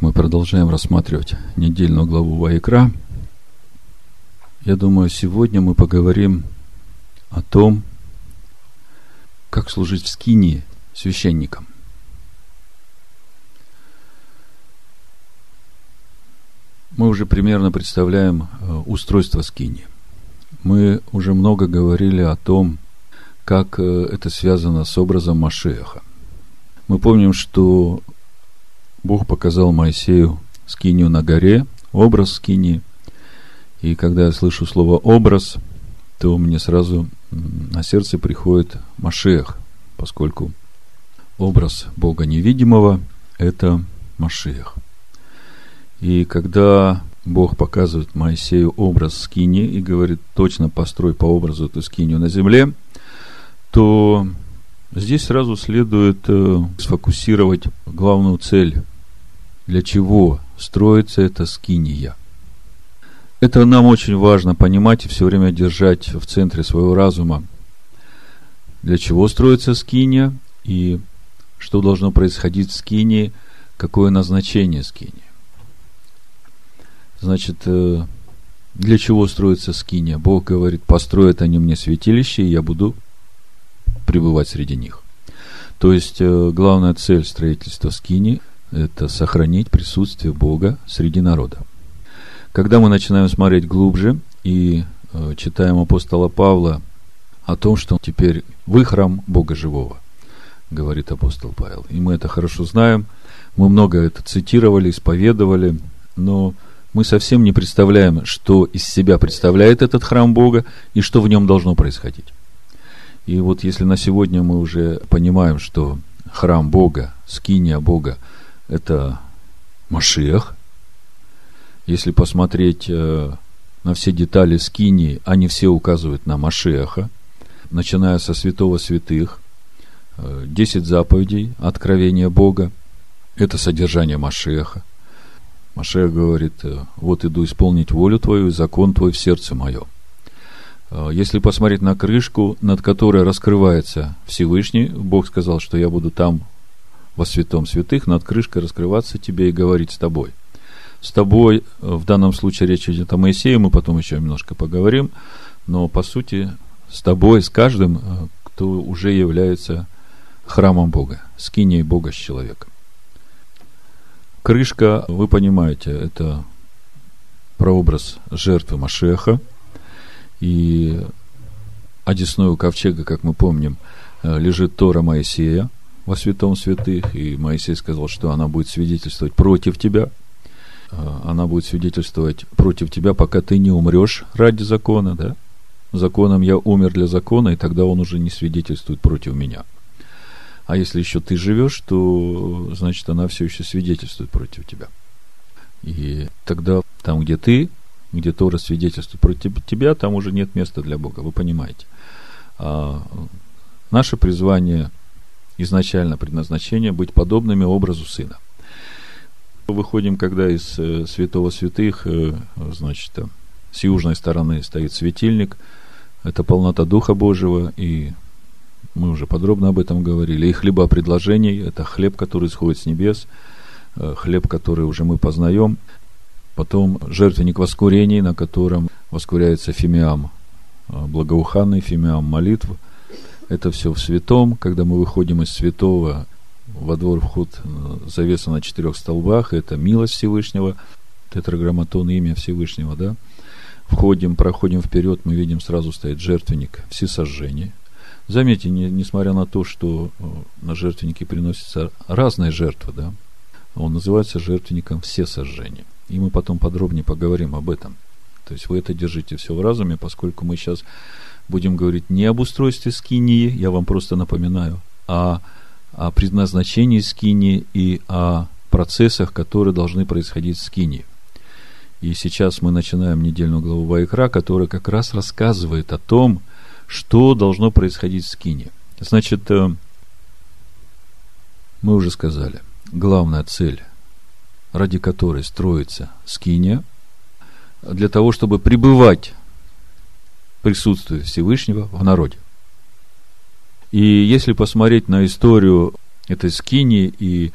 Мы продолжаем рассматривать недельную главу Ваикра. Я думаю, сегодня мы поговорим о том, как служить в скинии священникам. Мы уже примерно представляем э, устройство скинии. Мы уже много говорили о том, как э, это связано с образом Машеха. Мы помним, что Бог показал Моисею скинию на горе, образ скинии. И когда я слышу слово «образ», то мне сразу на сердце приходит Машех, поскольку образ Бога невидимого – это Машех. И когда Бог показывает Моисею образ скини и говорит, точно построй по образу эту скинию на земле, то здесь сразу следует э, сфокусировать главную цель для чего строится эта скиния. Это нам очень важно понимать и все время держать в центре своего разума. Для чего строится скиния и что должно происходить в скинии, какое назначение скинии. Значит, э, для чего строится скиния? Бог говорит, построят они мне святилище, и я буду пребывать среди них. То есть, э, главная цель строительства скини это сохранить присутствие Бога среди народа. Когда мы начинаем смотреть глубже и э, читаем апостола Павла о том, что теперь вы храм Бога живого, говорит апостол Павел. И мы это хорошо знаем, мы много это цитировали, исповедовали, но мы совсем не представляем, что из себя представляет этот храм Бога и что в нем должно происходить. И вот если на сегодня мы уже понимаем, что храм Бога, скиния Бога – это Машех. Если посмотреть э, на все детали скинии, они все указывают на Машеха, начиная со святого святых, э, десять заповедей, откровения Бога, это содержание Машеха. Машех говорит, э, вот иду исполнить волю твою и закон твой в сердце мое. Если посмотреть на крышку, над которой раскрывается Всевышний, Бог сказал, что я буду там во святом святых над крышкой раскрываться тебе и говорить с тобой. С тобой, э, в данном случае речь идет о Моисее, мы потом еще немножко поговорим, но по сути с тобой, с каждым, э, кто уже является храмом Бога, скиней Бога с человеком. Крышка, вы понимаете, это прообраз жертвы Машеха, и одесную ковчега, как мы помним, э, лежит Тора Моисея, во святом святых, и Моисей сказал, что она будет свидетельствовать против тебя. А, она будет свидетельствовать против тебя, пока ты не умрешь ради закона, да? Законом я умер для закона, и тогда он уже не свидетельствует против меня. А если еще ты живешь, то, значит, она все еще свидетельствует против тебя. И тогда там, где ты, где Тора свидетельствует против тебя, там уже нет места для Бога, вы понимаете. А наше призвание изначально предназначение быть подобными образу Сына. Выходим, когда из э, святого святых, э, значит, с южной стороны стоит светильник, это полнота Духа Божьего, и мы уже подробно об этом говорили. И хлеба предложений, это хлеб, который сходит с небес, э, хлеб, который уже мы познаем. Потом жертвенник воскурений, на котором воскуряется фимиам благоуханный, фимиам молитв – это все в святом. Когда мы выходим из святого, во двор вход э, завеса на четырех столбах, это милость Всевышнего, тетраграмматон имя Всевышнего, да. Входим, проходим вперед, мы видим, сразу стоит жертвенник всесожжения. Заметьте, не, несмотря на то, что э, на жертвеннике приносятся разные жертвы, да, он называется жертвенником всесожжения. И мы потом подробнее поговорим об этом. То есть вы это держите все в разуме, поскольку мы сейчас будем говорить не об устройстве скинии, я вам просто напоминаю, а о предназначении скинии и о процессах, которые должны происходить в скинии. И сейчас мы начинаем недельную главу Вайкра, которая как раз рассказывает о том, что должно происходить в скине. Значит, э, мы уже сказали, главная цель, ради которой строится скиния, для того, чтобы пребывать присутствие Всевышнего в народе. И если посмотреть на историю этой скини и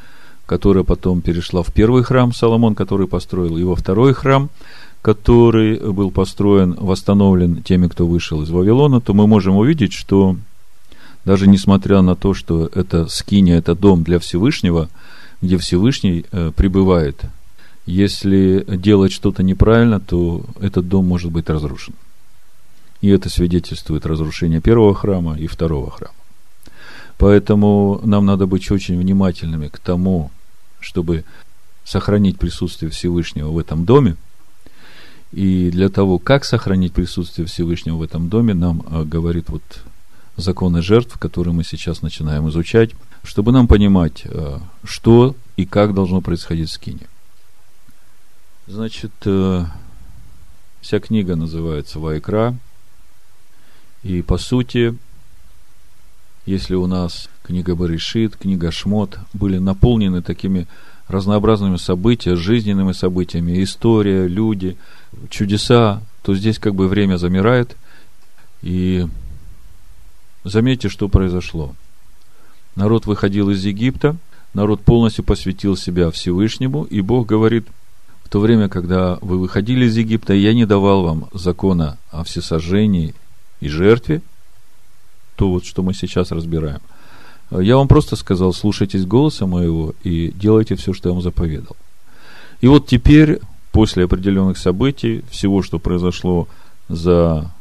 которая потом перешла в первый храм Соломон, который построил, во второй храм, который был построен, восстановлен теми, кто вышел из Вавилона, то мы можем увидеть, что даже несмотря на то, что это скиния, это дом для Всевышнего, где Всевышний э, пребывает, если делать что-то неправильно, то этот дом может быть разрушен. И это свидетельствует разрушение первого храма и второго храма. Поэтому нам надо быть очень внимательными к тому, чтобы сохранить присутствие Всевышнего в этом доме. И для того, как сохранить присутствие Всевышнего в этом доме, нам а, говорит вот законы жертв, которые мы сейчас начинаем изучать, чтобы нам понимать, а, что и как должно происходить в скине. Значит, э, вся книга называется Вайкра, и по сути если у нас книга Баришит, книга Шмот были наполнены такими разнообразными событиями, жизненными событиями, история, люди, чудеса, то здесь как бы время замирает. И заметьте, что произошло. Народ выходил из Египта, народ полностью посвятил себя Всевышнему, и Бог говорит, в то время, когда вы выходили из Египта, я не давал вам закона о всесожжении и жертве – то вот, что мы сейчас разбираем. Я вам просто сказал, слушайтесь голоса моего и делайте все, что я вам заповедал. И вот теперь, после определенных событий, всего, что произошло за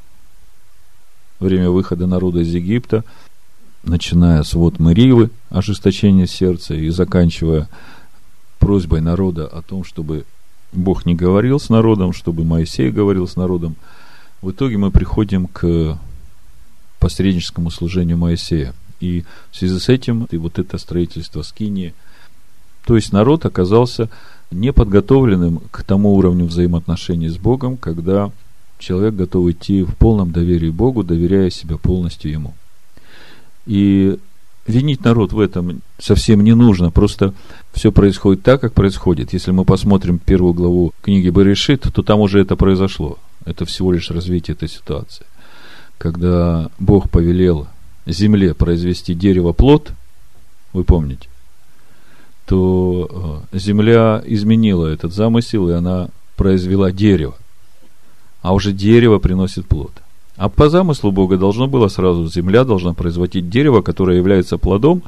время выхода народа из Египта, начиная с вот Маривы, ожесточения сердца, и заканчивая просьбой народа о том, чтобы Бог не говорил с народом, чтобы Моисей говорил с народом, в итоге мы приходим к посредническому служению Моисея. И в связи с этим и вот это строительство Скинии, то есть народ оказался неподготовленным к тому уровню взаимоотношений с Богом, когда человек готов идти в полном доверии Богу, доверяя себя полностью Ему. И винить народ в этом совсем не нужно, просто все происходит так, как происходит. Если мы посмотрим первую главу книги Баришит, то там уже это произошло. Это всего лишь развитие этой ситуации когда Бог повелел земле произвести дерево плод, вы помните, то э, земля изменила этот замысел, и она произвела дерево. А уже дерево приносит плод. А по замыслу Бога должно было сразу, земля должна производить дерево, которое является плодом,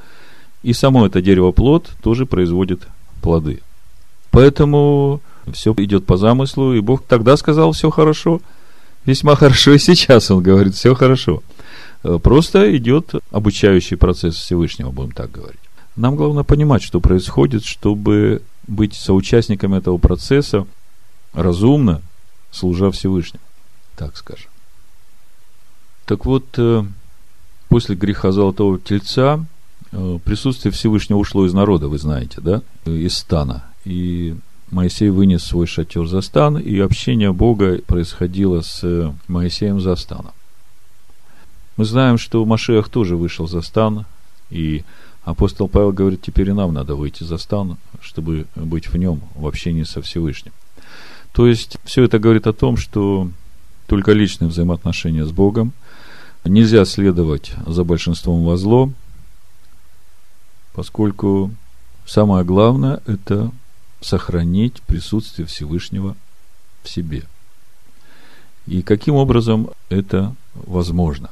и само это дерево плод тоже производит плоды. Поэтому все идет по замыслу, и Бог тогда сказал, все хорошо – весьма хорошо и сейчас он говорит, все хорошо. Э, просто идет обучающий процесс Всевышнего, будем так говорить. Нам главное понимать, что происходит, чтобы быть соучастниками этого процесса разумно, служа Всевышнему, так скажем. Так вот, э, после греха Золотого Тельца э, присутствие Всевышнего ушло из народа, вы знаете, да, из стана. И Моисей вынес свой шатер за стан, и общение Бога происходило с Моисеем за станом. Мы знаем, что Машех тоже вышел за стан, и апостол Павел говорит, теперь и нам надо выйти за стан, чтобы быть в нем, в общении со Всевышним. То есть, все это говорит о том, что только личные взаимоотношения с Богом, нельзя следовать за большинством во зло, поскольку самое главное – это сохранить присутствие Всевышнего в себе. И каким образом это возможно?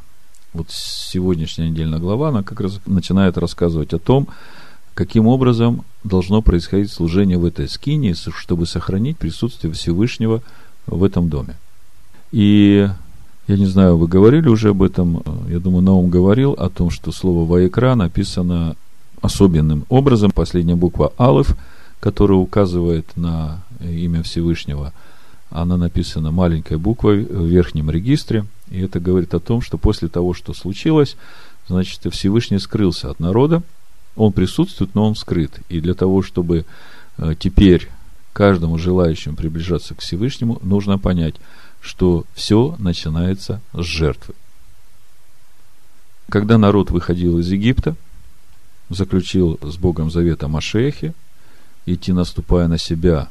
Вот сегодняшняя недельная глава, она как раз начинает рассказывать о том, каким образом должно происходить служение в этой скине, чтобы сохранить присутствие Всевышнего в этом доме. И я не знаю, вы говорили уже об этом, я думаю, Наум говорил о том, что слово «ваекра» написано особенным образом, последняя буква «алыф», которая указывает на имя Всевышнего, она написана маленькой буквой в верхнем регистре, и это говорит о том, что после того, что случилось, значит, Всевышний скрылся от народа, он присутствует, но он скрыт. И для того, чтобы э, теперь каждому желающему приближаться к Всевышнему, нужно понять, что все начинается с жертвы. Когда народ выходил из Египта, заключил с Богом завет о идти наступая на себя,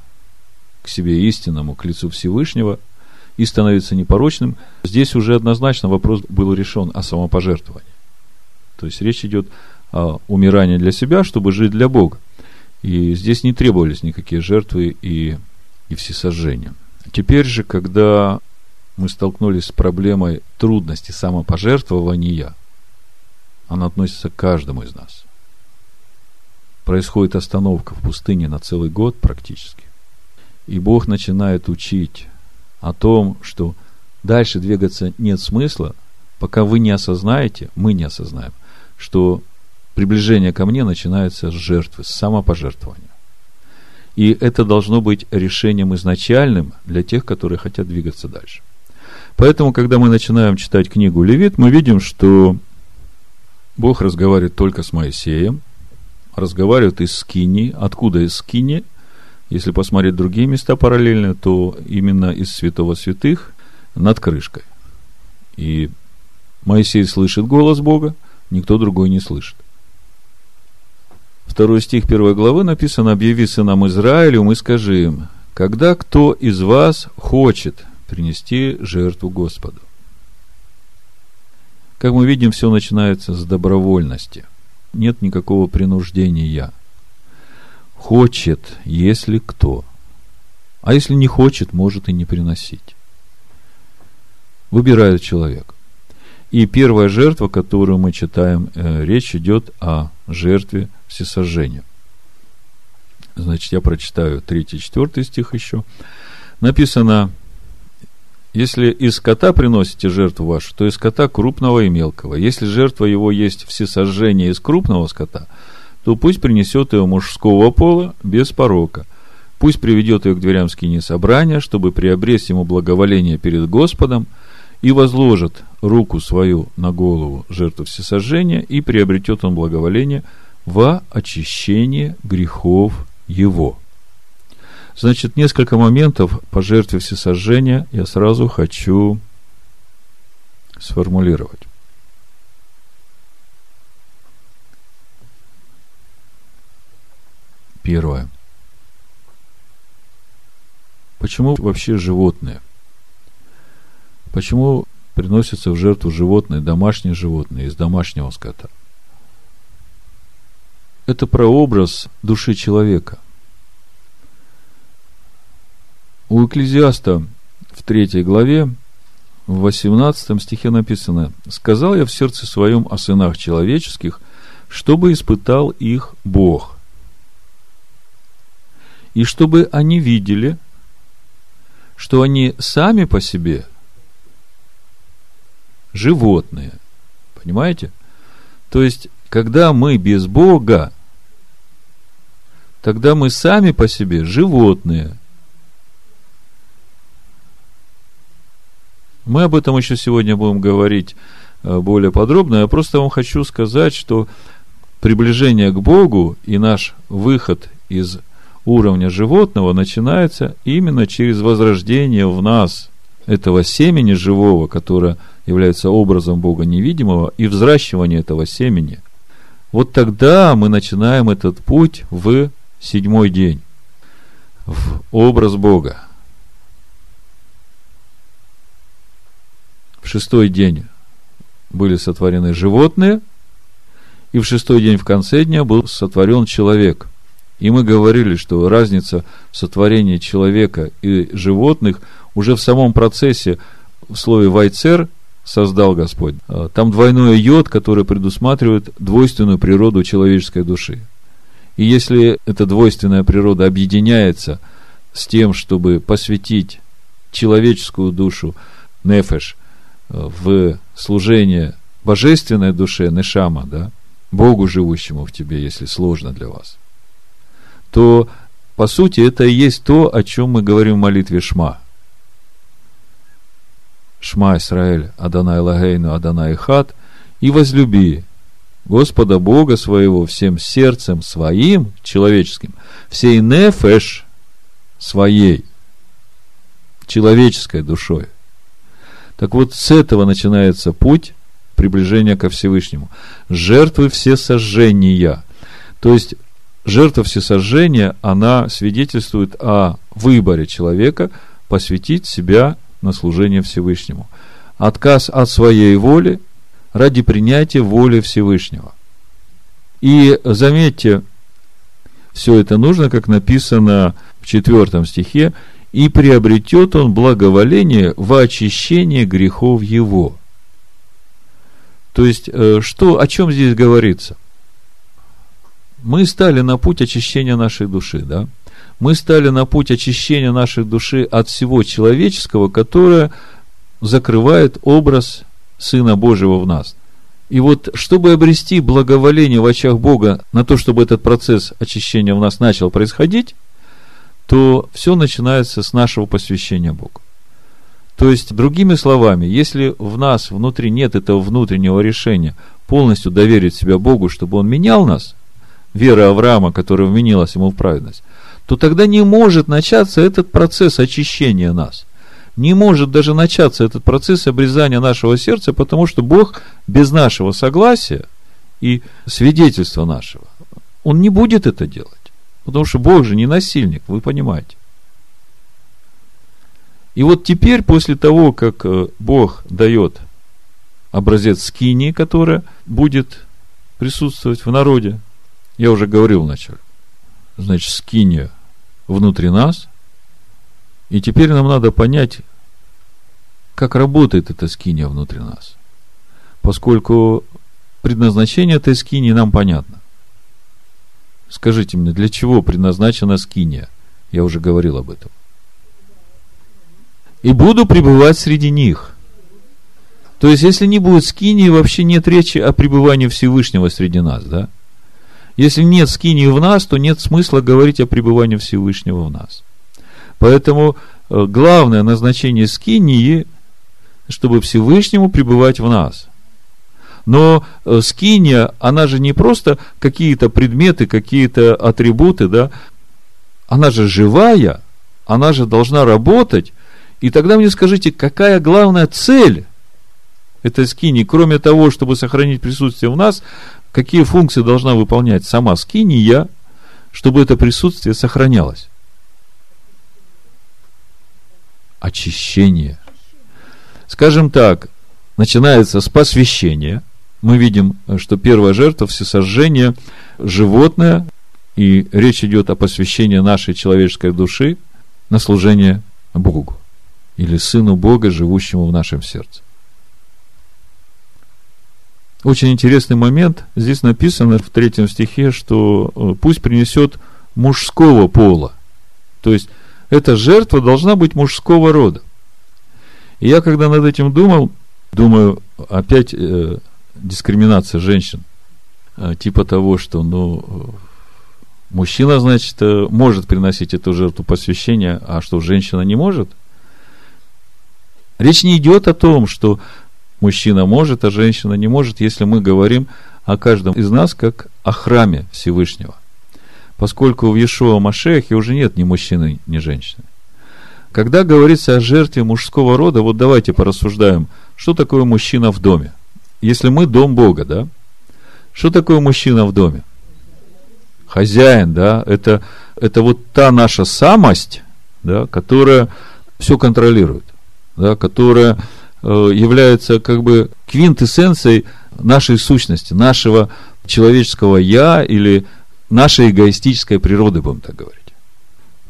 к себе истинному, к лицу Всевышнего, и становиться непорочным, здесь уже однозначно вопрос был решен о самопожертвовании. То есть речь идет о умирании для себя, чтобы жить для Бога. И здесь не требовались никакие жертвы и, и всесожжения. Теперь же, когда мы столкнулись с проблемой трудности самопожертвования, она относится к каждому из нас. Происходит остановка в пустыне на целый год практически. И Бог начинает учить о том, что дальше двигаться нет смысла, пока вы не осознаете, мы не осознаем, что приближение ко мне начинается с жертвы, с самопожертвования. И это должно быть решением изначальным для тех, которые хотят двигаться дальше. Поэтому, когда мы начинаем читать книгу Левит, мы видим, что Бог разговаривает только с Моисеем, разговаривает из Скини. Откуда из Скини? Если посмотреть другие места параллельно, то именно из святого святых над крышкой. И Моисей слышит голос Бога, никто другой не слышит. Второй стих первой главы написано «Объяви сынам Израилю, мы скажи им, когда кто из вас хочет принести жертву Господу». Как мы видим, все начинается с добровольности. Нет никакого принуждения. Хочет, если кто. А если не хочет, может и не приносить. Выбирает человек. И первая жертва, которую мы читаем, э, речь идет о жертве всесожжения. Значит, я прочитаю 3-4 стих еще. Написано, если из скота приносите жертву вашу, то из скота крупного и мелкого. Если жертва его есть всесожжение из крупного скота, то пусть принесет ее мужского пола без порока. Пусть приведет ее к дверям скини собрания, чтобы приобрести ему благоволение перед Господом, и возложит руку свою на голову жертвы всесожжения, и приобретет он благоволение во очищение грехов его. Значит, несколько моментов по жертве всесожжения я сразу хочу сформулировать. Первое. Почему вообще животные? Почему приносятся в жертву животные, домашние животные из домашнего скота? Это прообраз души человека – у Экклезиаста в третьей главе, в 18 стихе написано, «Сказал я в сердце своем о сынах человеческих, чтобы испытал их Бог, и чтобы они видели, что они сами по себе животные». Понимаете? То есть, когда мы без Бога, тогда мы сами по себе животные – Мы об этом еще сегодня будем говорить э, более подробно. Я просто вам хочу сказать, что приближение к Богу и наш выход из уровня животного начинается именно через возрождение в нас этого семени живого, которое является образом Бога невидимого, и взращивание этого семени. Вот тогда мы начинаем этот путь в седьмой день, в образ Бога. В шестой день были сотворены животные, и в шестой день в конце дня был сотворен человек. И мы говорили, что разница в сотворении человека и животных уже в самом процессе в слове «вайцер» создал Господь. А, там двойной йод, который предусматривает двойственную природу человеческой души. И если эта двойственная природа объединяется с тем, чтобы посвятить человеческую душу, нефеш, в служение божественной душе, Нешама, да, Богу, живущему в тебе, если сложно для вас, то, по сути, это и есть то, о чем мы говорим в молитве Шма. Шма Исраэль, Адонай Лагейну, Адонай Хат, и возлюби Господа Бога своего всем сердцем своим, человеческим, всей нефеш своей, человеческой душой – так вот, с этого начинается путь приближения ко Всевышнему. Жертвы все сожжения. То есть, жертва всесожжения, она свидетельствует о выборе человека посвятить себя на служение Всевышнему. Отказ от своей воли ради принятия воли Всевышнего. И заметьте, все это нужно, как написано в четвертом стихе, и приобретет он благоволение во очищение грехов его. То есть, э, что, о чем здесь говорится? Мы стали на путь очищения нашей души, да? Мы стали на путь очищения нашей души от всего человеческого, которое закрывает образ Сына Божьего в нас. И вот, чтобы обрести благоволение в очах Бога на то, чтобы этот процесс очищения в нас начал происходить, то все начинается с нашего посвящения Богу. То есть, другими словами, если в нас внутри нет этого внутреннего решения полностью доверить себя Богу, чтобы Он менял нас, вера Авраама, которая вменилась ему в праведность, то тогда не может начаться этот процесс очищения нас. Не может даже начаться этот процесс обрезания нашего сердца, потому что Бог без нашего согласия и свидетельства нашего, Он не будет это делать. Потому что Бог же не насильник, вы понимаете. И вот теперь, после того, как э, Бог дает образец скинии, которая будет присутствовать в народе, я уже говорил вначале, значит, скиния внутри нас, и теперь нам надо понять, как работает эта скиния внутри нас. Поскольку предназначение этой скинии нам понятно. Скажите мне, для чего предназначена скиния? Я уже говорил об этом. И буду пребывать среди них. То есть, если не будет скинии, вообще нет речи о пребывании Всевышнего среди нас, да? Если нет скинии в нас, то нет смысла говорить о пребывании Всевышнего в нас. Поэтому э, главное назначение скинии, чтобы Всевышнему пребывать в нас. Но э, скиния, она же не просто какие-то предметы, какие-то атрибуты, да, она же живая, она же должна работать. И тогда мне скажите, какая главная цель этой скинии, кроме того, чтобы сохранить присутствие в нас, какие функции должна выполнять сама скиния, чтобы это присутствие сохранялось? Очищение. Скажем так, начинается с посвящения – мы видим, что первая жертва всесожжение животное, и речь идет о посвящении нашей человеческой души на служение Богу или Сыну Бога, живущему в нашем сердце. Очень интересный момент. Здесь написано в третьем стихе, что э, пусть принесет мужского пола. То есть, эта жертва должна быть мужского рода. И я, когда над этим думал, думаю, опять э, дискриминация женщин. А, типа того, что, ну, мужчина, значит, э, может приносить эту жертву посвящения, а что женщина не может? Речь не идет о том, что мужчина может, а женщина не может, если мы говорим о каждом из нас как о храме Всевышнего. Поскольку в Иешуа Машехе уже нет ни мужчины, ни женщины. Когда говорится о жертве мужского рода, вот давайте порассуждаем, что такое мужчина в доме – если мы дом Бога, да, что такое мужчина в доме? Хозяин, да, это, это вот та наша самость, да, которая все контролирует, да, которая э, является как бы квинтэссенцией нашей сущности, нашего человеческого я или нашей эгоистической природы, будем так говорить.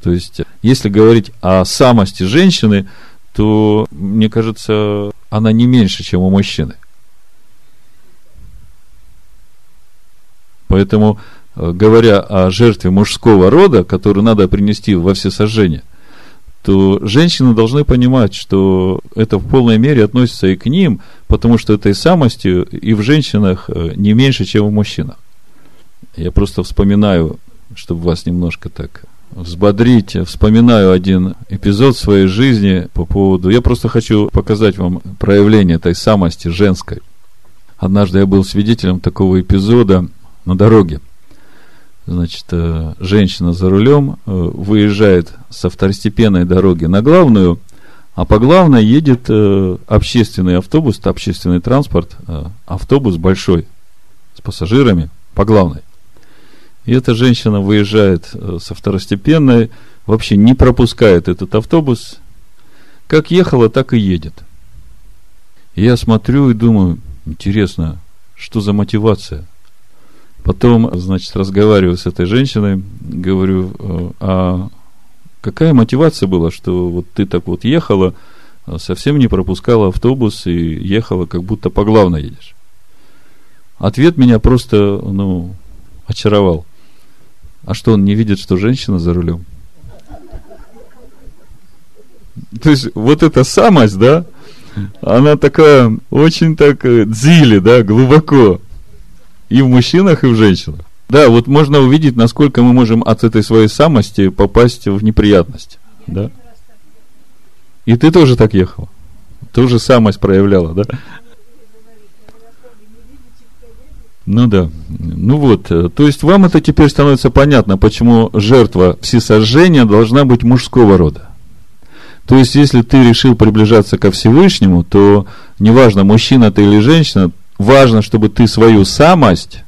То есть, если говорить о самости женщины, то, мне кажется, она не меньше, чем у мужчины. Поэтому, э, говоря о жертве мужского рода, которую надо принести во всесожжение, то женщины должны понимать, что это в полной мере относится и к ним, потому что этой самостью и в женщинах э, не меньше, чем в мужчинах. Я просто вспоминаю, чтобы вас немножко так взбодрить, вспоминаю один эпизод своей жизни по поводу... Я просто хочу показать вам проявление этой самости женской. Однажды я был свидетелем такого эпизода – на дороге. Значит, э, женщина за рулем э, выезжает со второстепенной дороги на главную, а по главной едет э, общественный автобус, общественный транспорт, автобус большой с пассажирами по главной. И эта женщина выезжает со второстепенной, вообще не пропускает этот автобус. Как ехала, так и едет. Я смотрю и думаю, интересно, что за мотивация? Потом, значит, разговариваю с этой женщиной, говорю, «Э, а какая мотивация была, что вот ты так вот ехала, а совсем не пропускала автобус и ехала, как будто по главной едешь? Ответ меня просто, ну, очаровал. А что, он не видит, что женщина за рулем? То есть, вот эта самость, да, она такая, очень так э, дзили, да, глубоко. И в мужчинах, и в женщинах. Да, вот можно увидеть, насколько мы можем от этой своей самости попасть в неприятность. Да? И ты тоже так ехала. Тоже самость проявляла, да? Ну да. Ну вот. Э, то есть вам это теперь становится понятно, почему жертва всесожжения должна быть мужского рода. То есть, если ты решил приближаться ко Всевышнему, то неважно, мужчина ты или женщина, важно, чтобы ты свою самость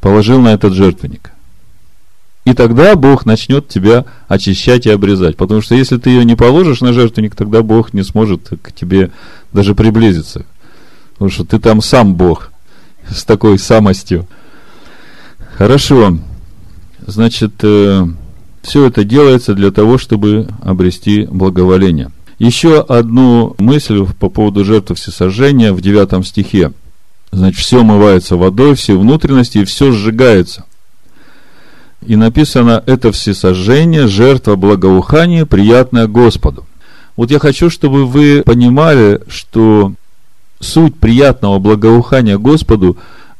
положил на этот жертвенник. И тогда Бог начнет тебя очищать и обрезать. Потому что если ты ее не положишь на жертвенник, тогда Бог не сможет к тебе даже приблизиться. Потому что ты там сам Бог с такой самостью. Хорошо. Значит, э, все это делается для того, чтобы обрести благоволение. Еще одну мысль по поводу жертвы всесожжения в 9 стихе. Значит, все омывается водой, все внутренности, и все сжигается. И написано, это всесожжение, жертва благоухания, приятная Господу. Вот я хочу, чтобы вы понимали, что суть приятного благоухания Господу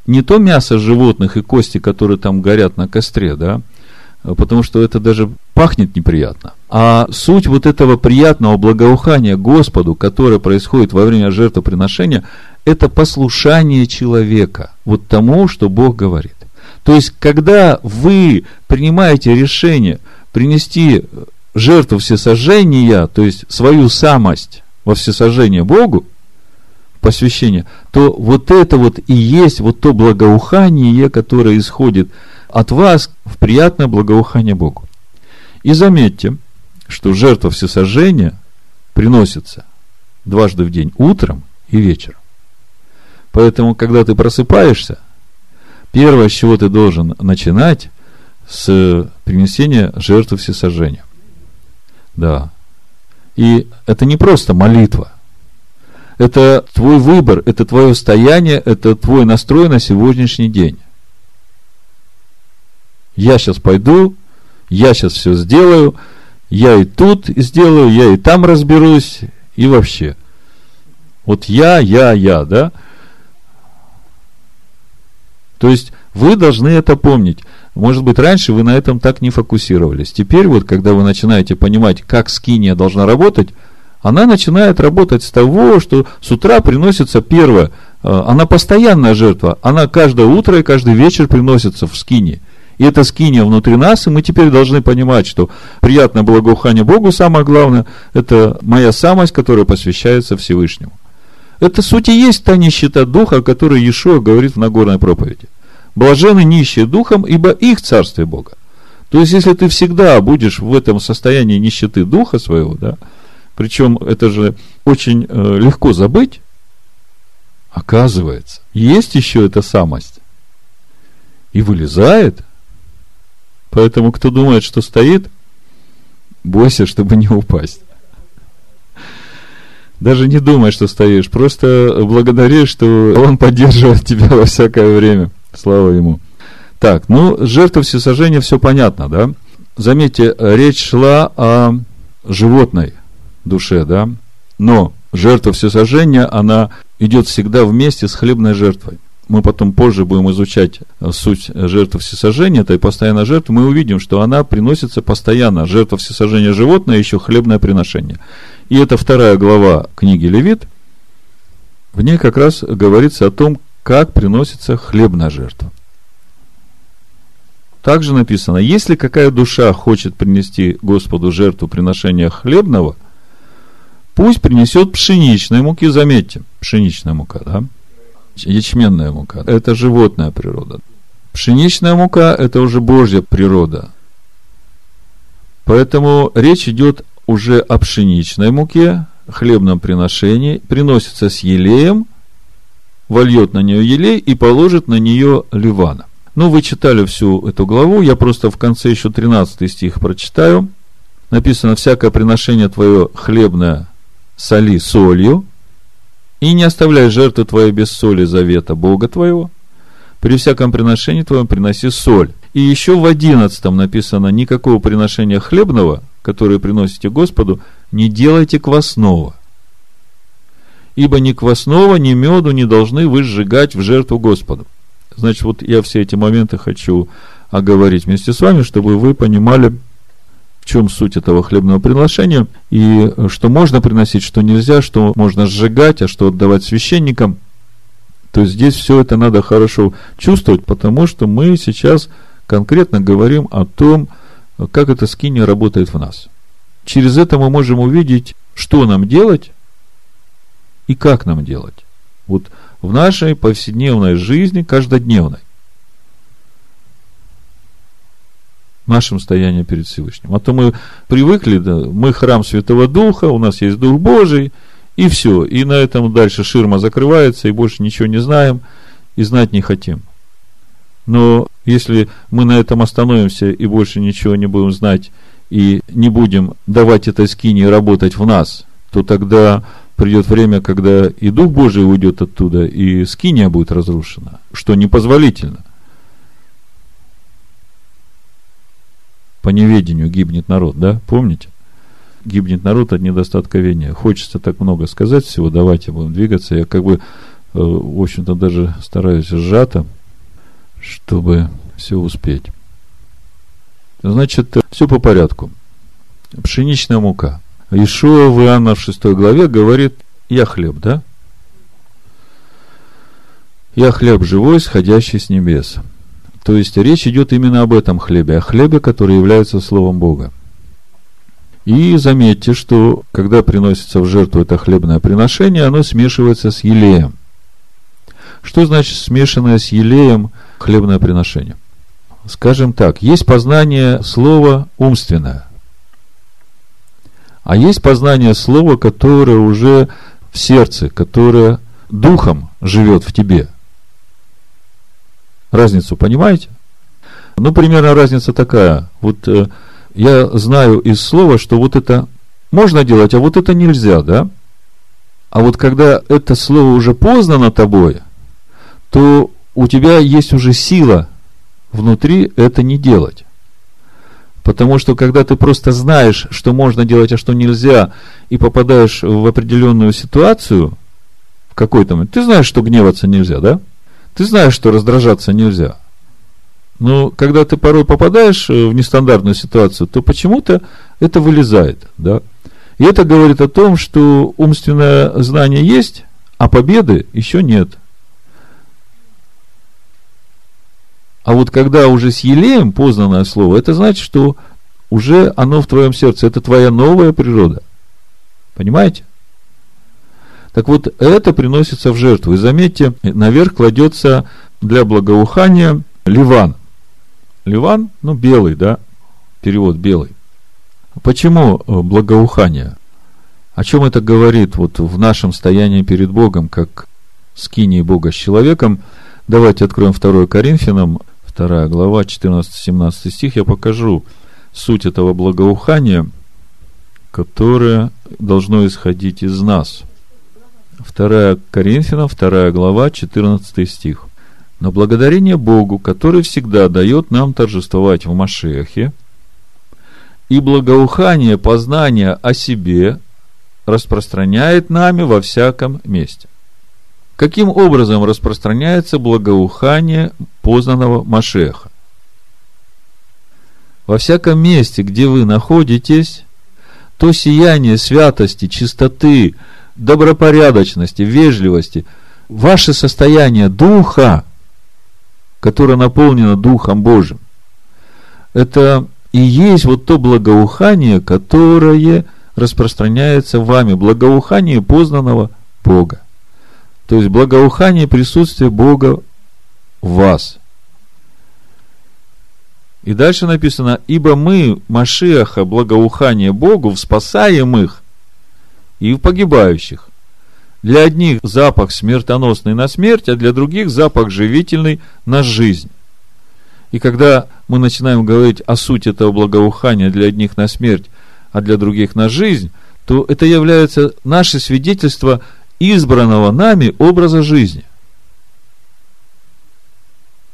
не то мясо животных и кости, которые там горят на костре, да, потому что это даже пахнет неприятно. А суть вот этого приятного благоухания Господу, которое происходит во время жертвоприношения, это послушание человека вот тому, что Бог говорит. То есть, когда вы принимаете решение принести жертву всесожжения, то есть свою самость во всесожжение Богу, посвящение, то вот это вот и есть вот то благоухание, которое исходит от вас в приятное благоухание Богу. И заметьте, что жертва всесожжения приносится дважды в день, утром и вечером. Поэтому, когда ты просыпаешься, первое, с чего ты должен начинать, с принесения жертвы всесожжения. Да. И это не просто молитва. Это твой выбор, это твое состояние, это твой настрой на сегодняшний день. Я сейчас пойду, я сейчас все сделаю, я и тут сделаю, я и там разберусь, и вообще. Вот я, я, я, да? То есть вы должны это помнить. Может быть, раньше вы на этом так не фокусировались. Теперь вот, когда вы начинаете понимать, как скиния должна работать, она начинает работать с того, что с утра приносится первое. Э, она постоянная жертва. Она каждое утро и каждый вечер приносится в скине. И это скиния внутри нас, и мы теперь должны понимать, что приятное благоухание Богу, самое главное, это моя самость, которая посвящается Всевышнему. Это суть и есть та нищета духа, о которой Иешуа говорит в Нагорной проповеди. Блажены нищие духом, ибо их царствие Бога. То есть, если ты всегда будешь в этом состоянии нищеты духа своего, да, причем это же очень э, легко забыть, оказывается, есть еще эта самость. И вылезает. Поэтому, кто думает, что стоит, бойся, чтобы не упасть. Даже не думай, что стоишь. Просто благодари, что Он поддерживает тебя во всякое время. Слава Ему. Так, ну, жертва всесожжения, все понятно, да? Заметьте, речь шла о животной душе, да? Но жертва всесожжения, она идет всегда вместе с хлебной жертвой. Мы потом позже будем изучать суть жертвы всесожжения, это и постоянная жертва, мы увидим, что она приносится постоянно. Жертва всесожжения животное, еще хлебное приношение. И это вторая глава книги Левит. В ней как раз говорится о том, как приносится хлебная жертва. Также написано, если какая душа хочет принести Господу жертву приношения хлебного, пусть принесет пшеничной муки, заметьте, пшеничная мука, да? Ячменная мука – это животная природа. Пшеничная мука – это уже Божья природа. Поэтому речь идет уже о пшеничной муке, хлебном приношении, приносится с елеем, вольет на нее елей и положит на нее ливана. Ну, вы читали всю эту главу, я просто в конце еще 13 стих прочитаю. Написано, всякое приношение твое хлебное соли солью, и не оставляй жертвы твоей без соли завета Бога твоего. При всяком приношении твоем приноси соль. И еще в одиннадцатом написано, никакого приношения хлебного, которое приносите Господу, не делайте квасного. Ибо ни квасного, ни меду не должны вы сжигать в жертву Господу. Значит, вот я все эти моменты хочу оговорить вместе с вами, чтобы вы понимали, в чем суть этого хлебного приношения, и что можно приносить, что нельзя, что можно сжигать, а что отдавать священникам. То есть здесь все это надо хорошо чувствовать, потому что мы сейчас конкретно говорим о том, как эта скиния работает в нас. Через это мы можем увидеть, что нам делать и как нам делать. Вот в нашей повседневной жизни, каждодневной. нашем стоянии перед Всевышним. А то мы привыкли, да, мы храм Святого Духа, у нас есть Дух Божий, и все. И на этом дальше ширма закрывается, и больше ничего не знаем, и знать не хотим. Но если мы на этом остановимся и больше ничего не будем знать, и не будем давать этой скине работать в нас, то тогда придет время, когда и Дух Божий уйдет оттуда, и скиния будет разрушена, что непозволительно – по неведению гибнет народ, да? Помните? Гибнет народ от недостатка ведения. Хочется так много сказать всего, давайте будем двигаться. Я как бы, э, в общем-то, даже стараюсь сжато, чтобы все успеть. Значит, все по порядку. Пшеничная мука. Ишуа в Иоанна в 6 главе говорит, я хлеб, да? Я хлеб живой, сходящий с небес. То есть речь идет именно об этом хлебе, о хлебе, который является Словом Бога. И заметьте, что когда приносится в жертву это хлебное приношение, оно смешивается с елеем. Что значит смешанное с елеем хлебное приношение? Скажем так, есть познание слова умственное, а есть познание слова, которое уже в сердце, которое духом живет в тебе – Разницу понимаете? Ну, примерно разница такая. Вот э, я знаю из слова, что вот это можно делать, а вот это нельзя, да? А вот когда это слово уже познано тобой, то у тебя есть уже сила внутри это не делать. Потому что когда ты просто знаешь, что можно делать, а что нельзя, и попадаешь в определенную ситуацию, в какой-то момент, ты знаешь, что гневаться нельзя, да? Ты знаешь, что раздражаться нельзя. Но когда ты порой попадаешь э, в нестандартную ситуацию, то почему-то это вылезает. Да? И это говорит о том, что умственное знание есть, а победы еще нет. А вот когда уже с елеем познанное слово, это значит, что уже оно в твоем сердце, это твоя новая природа. Понимаете? Так вот, это приносится в жертву. И заметьте, наверх кладется для благоухания ливан. Ливан, ну, белый, да, перевод белый. Почему э, благоухание? О чем это говорит вот в нашем стоянии перед Богом, как скинии Бога с человеком? Давайте откроем 2 Коринфянам, 2 глава, 14-17 стих. Я покажу суть этого благоухания, которое должно исходить из нас – 2 Коринфянам, 2 глава, 14 стих. Но благодарение Богу, который всегда дает нам торжествовать в Машехе, и благоухание познания о себе распространяет нами во всяком месте. Каким образом распространяется благоухание познанного Машеха? Во всяком месте, где вы находитесь, то сияние святости, чистоты, добропорядочности, вежливости, ваше состояние духа, которое наполнено Духом Божьим, это и есть вот то благоухание, которое распространяется вами, благоухание познанного Бога. То есть благоухание присутствия Бога в вас. И дальше написано, ибо мы, Машиаха, благоухание Богу, в спасаемых и в погибающих. Для одних запах смертоносный на смерть, а для других запах живительный на жизнь. И когда мы начинаем говорить о сути этого благоухания для одних на смерть, а для других на жизнь, то это является наше свидетельство избранного нами образа жизни.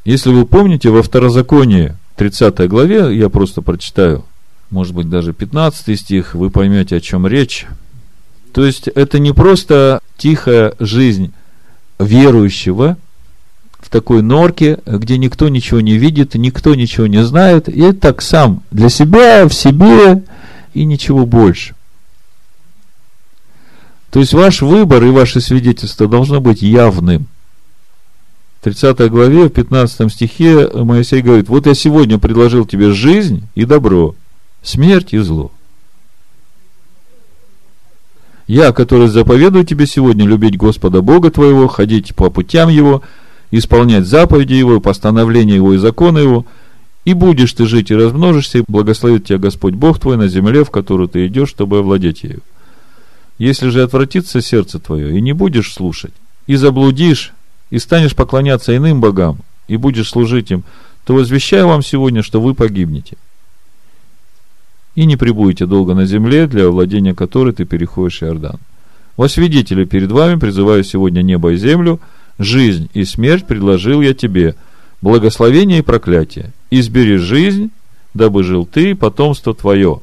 Если вы помните, во Второзаконии, 30 главе, я просто прочитаю, может быть, даже 15 стих, вы поймете, о чем речь. То есть, это не просто тихая жизнь верующего в такой норке, где никто ничего не видит, никто ничего не знает, и так сам для себя, в себе, и ничего больше. То есть ваш выбор и ваше свидетельство должно быть явным. В 30 главе, в 15 стихе Моисей говорит, вот я сегодня предложил тебе жизнь и добро, смерть и зло. Я, который заповедую тебе сегодня любить Господа Бога твоего, ходить по путям Его, исполнять заповеди Его, постановления Его и законы Его, и будешь ты жить и размножишься, и благословит тебя Господь Бог твой на земле, в которую ты идешь, чтобы овладеть ею. Если же отвратится сердце твое, и не будешь слушать, и заблудишь, и станешь поклоняться иным богам, и будешь служить им, то возвещаю вам сегодня, что вы погибнете. И не прибудете долго на земле, для владения которой ты переходишь Иордан. Во свидетели перед вами призываю сегодня небо и землю, жизнь и смерть предложил я тебе, благословение и проклятие. Избери жизнь, дабы жил ты и потомство твое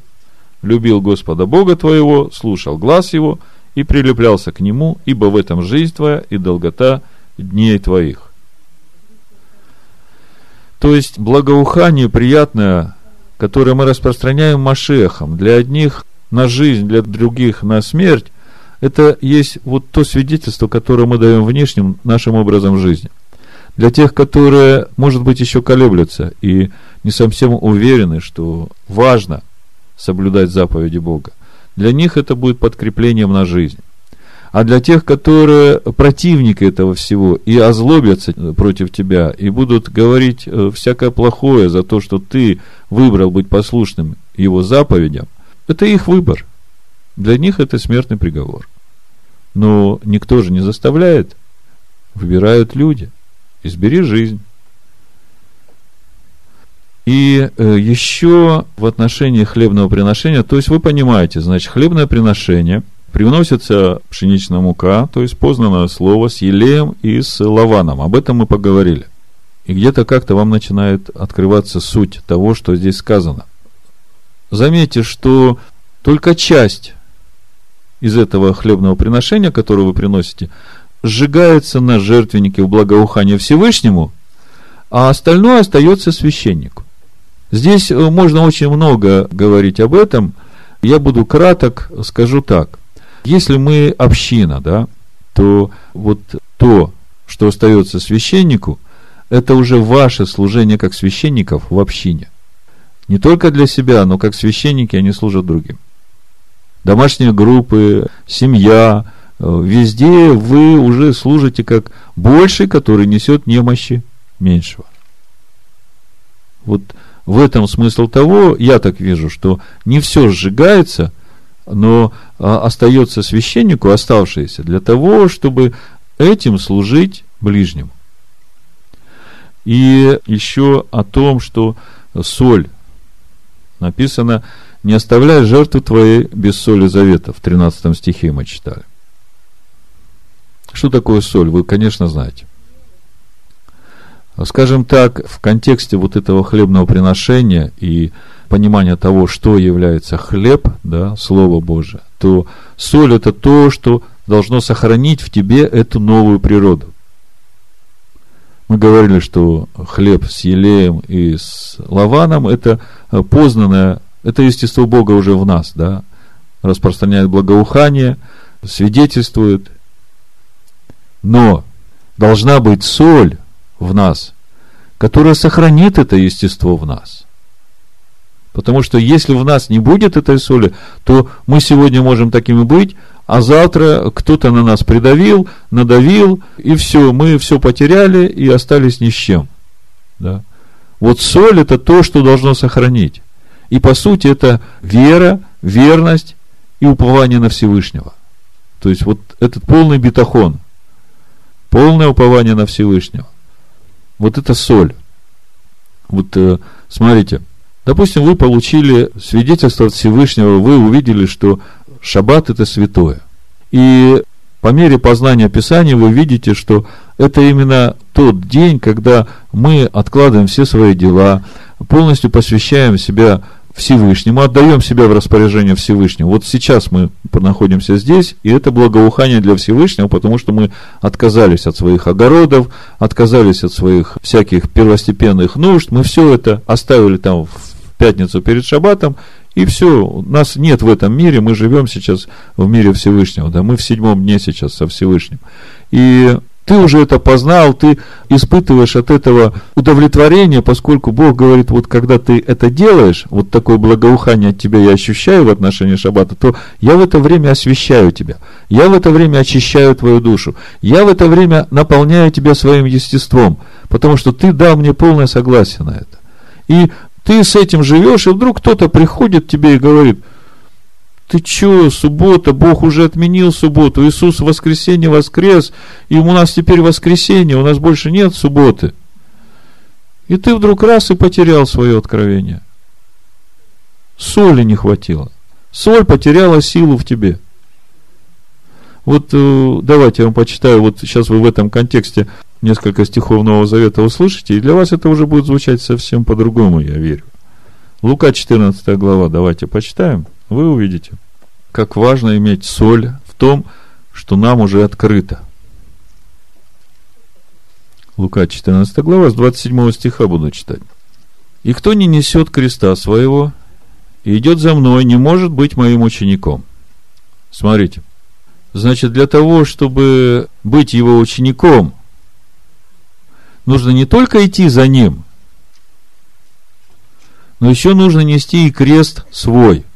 любил Господа Бога твоего, слушал глаз его и прилеплялся к нему, ибо в этом жизнь твоя и долгота дней твоих. То есть благоухание приятное, которое мы распространяем Машехом, для одних на жизнь, для других на смерть, это есть вот то свидетельство, которое мы даем внешним нашим образом жизни. Для тех, которые, может быть, еще колеблются и не совсем уверены, что важно соблюдать заповеди Бога. Для них это будет подкреплением на жизнь. А для тех, которые противники этого всего и озлобятся против тебя, и будут говорить э, всякое плохое за то, что ты выбрал быть послушным его заповедям, это их выбор. Для них это смертный приговор. Но никто же не заставляет. Выбирают люди. Избери жизнь. И э, еще в отношении хлебного приношения, то есть вы понимаете, значит, хлебное приношение приносится пшеничная мука, то есть познанное слово с елеем и с лаваном. Об этом мы поговорили. И где-то как-то вам начинает открываться суть того, что здесь сказано. Заметьте, что только часть из этого хлебного приношения, которое вы приносите, сжигается на жертвеннике в благоухание Всевышнему, а остальное остается священнику. Здесь э, можно очень много говорить об этом. Я буду краток, скажу так. Если мы община, да, то вот то, что остается священнику, это уже ваше служение как священников в общине. Не только для себя, но как священники они служат другим. Домашние группы, семья, э, везде вы уже служите как больший, который несет немощи меньшего. Вот в этом смысл того, я так вижу, что не все сжигается, но а, остается священнику оставшееся для того, чтобы этим служить ближнему. И еще о том, что соль написано, не оставляй жертвы твоей без соли завета. В 13 стихе мы читали. Что такое соль? Вы, конечно, знаете. Скажем так, в контексте вот этого хлебного приношения и понимания того, что является хлеб, да, Слово Божие, то соль это то, что должно сохранить в тебе эту новую природу. Мы говорили, что хлеб с елеем и с лаваном это познанное, это естество Бога уже в нас, да, распространяет благоухание, свидетельствует. Но должна быть соль, в нас, которая сохранит это естество в нас. Потому что если в нас не будет этой соли, то мы сегодня можем такими быть, а завтра кто-то на нас придавил, надавил, и все, мы все потеряли и остались ни с чем. Да? Вот соль это то, что должно сохранить. И по сути это вера, верность и упование на Всевышнего. То есть вот этот полный бетахон, полное упование на Всевышнего. Вот это соль. Вот э, смотрите, допустим, вы получили свидетельство от Всевышнего, вы увидели, что шаббат это святое. И по мере познания Писания вы видите, что это именно тот день, когда мы откладываем все свои дела, полностью посвящаем себя Всевышнему, отдаем себя в распоряжение Всевышнего. Вот сейчас мы находимся здесь, и это благоухание для Всевышнего, потому что мы отказались от своих огородов, отказались от своих всяких первостепенных нужд, мы все это оставили там в пятницу перед шаббатом, и все, нас нет в этом мире, мы живем сейчас в мире Всевышнего, да, мы в седьмом дне сейчас со Всевышним. И ты уже это познал, ты испытываешь от этого удовлетворение, поскольку Бог говорит, вот когда ты это делаешь, вот такое благоухание от тебя я ощущаю в отношении шаббата, то я в это время освещаю тебя, я в это время очищаю твою душу, я в это время наполняю тебя своим естеством, потому что ты дал мне полное согласие на это. И ты с этим живешь, и вдруг кто-то приходит к тебе и говорит – ты что, суббота, Бог уже отменил субботу, Иисус в воскресенье воскрес, и у нас теперь воскресенье, у нас больше нет субботы. И ты вдруг раз и потерял свое откровение. Соли не хватило. Соль потеряла силу в тебе. Вот э, давайте я вам почитаю, вот сейчас вы в этом контексте несколько стихов Нового Завета услышите, и для вас это уже будет звучать совсем по-другому, я верю. Лука 14 глава, давайте почитаем вы увидите, как важно иметь соль в том, что нам уже открыто. Лука 14 глава, с 27 стиха буду читать. «И кто не несет креста своего и идет за мной, не может быть моим учеником». Смотрите. Значит, для того, чтобы быть его учеником, нужно не только идти за ним, но еще нужно нести и крест свой.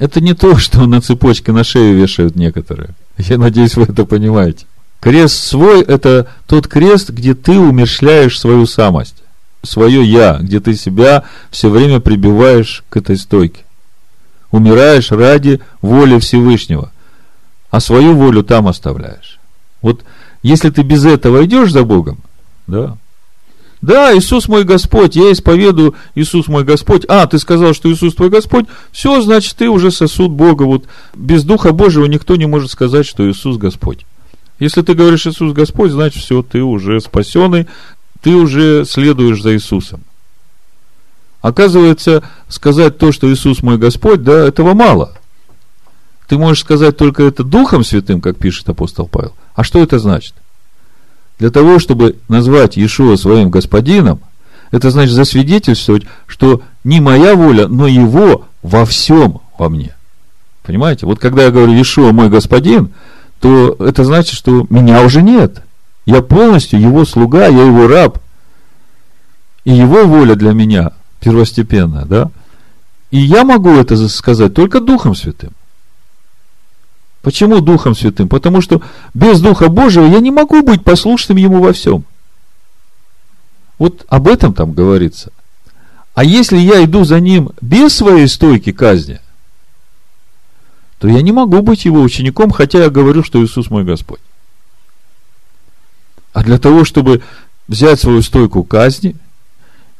Это не то, что на цепочке на шею вешают некоторые. Я надеюсь, вы это понимаете. Крест свой – это тот крест, где ты умерщвляешь свою самость, свое «я», где ты себя все время прибиваешь к этой стойке. Умираешь ради воли Всевышнего, а свою волю там оставляешь. Вот если ты без этого идешь за Богом, да, да, Иисус мой Господь, я исповедую Иисус мой Господь. А, ты сказал, что Иисус твой Господь. Все, значит, ты уже сосуд Бога. Вот без Духа Божьего никто не может сказать, что Иисус Господь. Если ты говоришь Иисус Господь, значит, все, ты уже спасенный, ты уже следуешь за Иисусом. Оказывается, сказать то, что Иисус мой Господь, да, этого мало. Ты можешь сказать только это Духом Святым, как пишет апостол Павел. А что это значит? Для того, чтобы назвать Иешуа своим господином, это значит засвидетельствовать, что не моя воля, но его во всем во мне. Понимаете? Вот когда я говорю Иешуа мой господин, то это значит, что меня уже нет. Я полностью его слуга, я его раб. И его воля для меня первостепенная, да? И я могу это сказать только Духом Святым. Почему Духом Святым? Потому что без Духа Божьего я не могу быть послушным Ему во всем. Вот об этом там говорится. А если я иду за Ним без своей стойки казни, то я не могу быть Его учеником, хотя я говорю, что Иисус мой Господь. А для того, чтобы взять свою стойку казни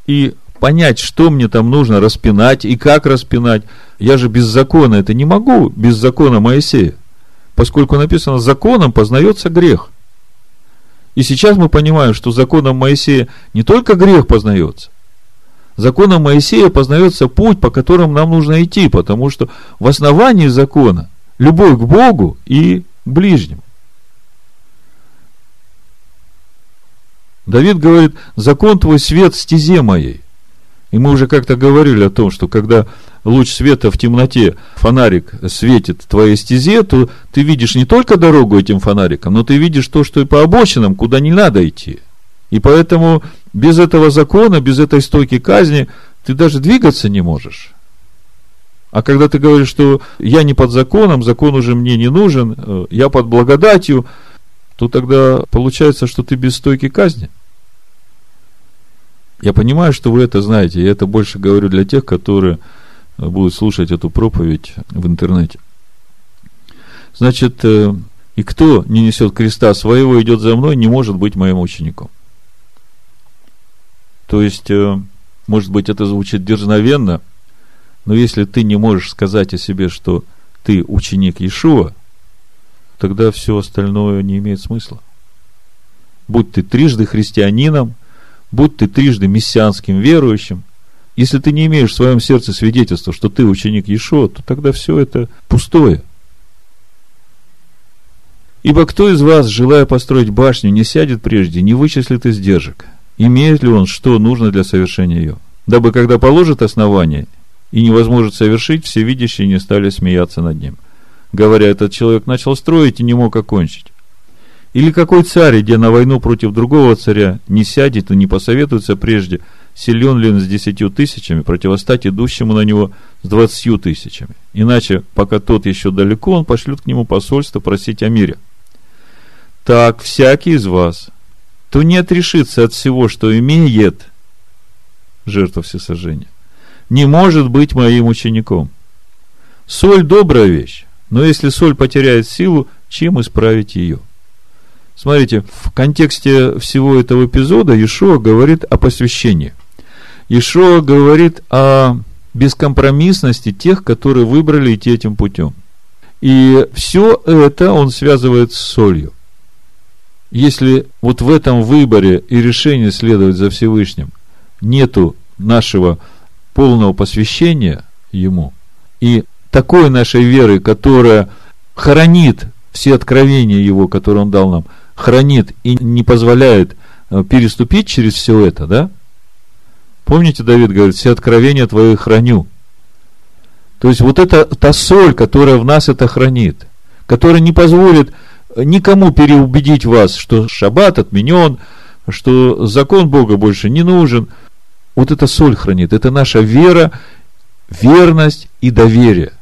и понять, что мне там нужно распинать и как распинать, я же без закона это не могу, без закона Моисея поскольку написано, законом познается грех. И сейчас мы понимаем, что законом Моисея не только грех познается, законом Моисея познается путь, по которому нам нужно идти, потому что в основании закона любовь к Богу и к ближнему. Давид говорит, закон твой свет стезе моей. И мы уже как-то говорили о том, что когда луч света в темноте, фонарик светит твоей стезе, то ты видишь не только дорогу этим фонариком, но ты видишь то, что и по обочинам, куда не надо идти. И поэтому без этого закона, без этой стойки казни, ты даже двигаться не можешь. А когда ты говоришь, что я не под законом, закон уже мне не нужен, э, я под благодатью, то тогда получается, что ты без стойки казни. Я понимаю, что вы это знаете, я это больше говорю для тех, которые будут слушать эту проповедь в интернете. Значит, э, и кто не несет креста своего, идет за мной, не может быть моим учеником. То есть, э, может быть, это звучит дерзновенно, но если ты не можешь сказать о себе, что ты ученик Иешуа, тогда все остальное не имеет смысла. Будь ты трижды христианином, будь ты трижды мессианским верующим, если ты не имеешь в своем сердце свидетельства, что ты ученик Иешуа, то тогда все это пустое. Ибо кто из вас, желая построить башню, не сядет прежде, не вычислит издержек? Имеет ли он, что нужно для совершения ее? Дабы, когда положит основание, и невозможно совершить, все видящие не стали смеяться над ним. Говоря, этот человек начал строить и не мог окончить. Или какой царь, идя на войну против другого царя, не сядет и не посоветуется прежде, силен ли он с десятью тысячами, противостать идущему на него с двадцатью тысячами. Иначе, пока тот еще далеко, он пошлет к нему посольство просить о мире. Так, всякий из вас, то не отрешится от всего, что имеет жертва всесожжения, не может быть моим учеником. Соль – добрая вещь, но если соль потеряет силу, чем исправить ее? Смотрите, в контексте всего этого эпизода Ишуа говорит о посвящении. Ишуа говорит о бескомпромиссности тех, которые выбрали идти этим путем. И все это он связывает с солью. Если вот в этом выборе и решении следовать за Всевышним нету нашего полного посвящения Ему и такой нашей веры, которая хранит все откровения Его, которые Он дал нам, хранит и не позволяет э, переступить через все это, да? Помните, Давид говорит, все откровения твои храню. То есть вот это та соль, которая в нас это хранит, которая не позволит никому переубедить вас, что шаббат отменен, что закон Бога больше не нужен, вот это соль хранит. Это наша вера, верность и доверие.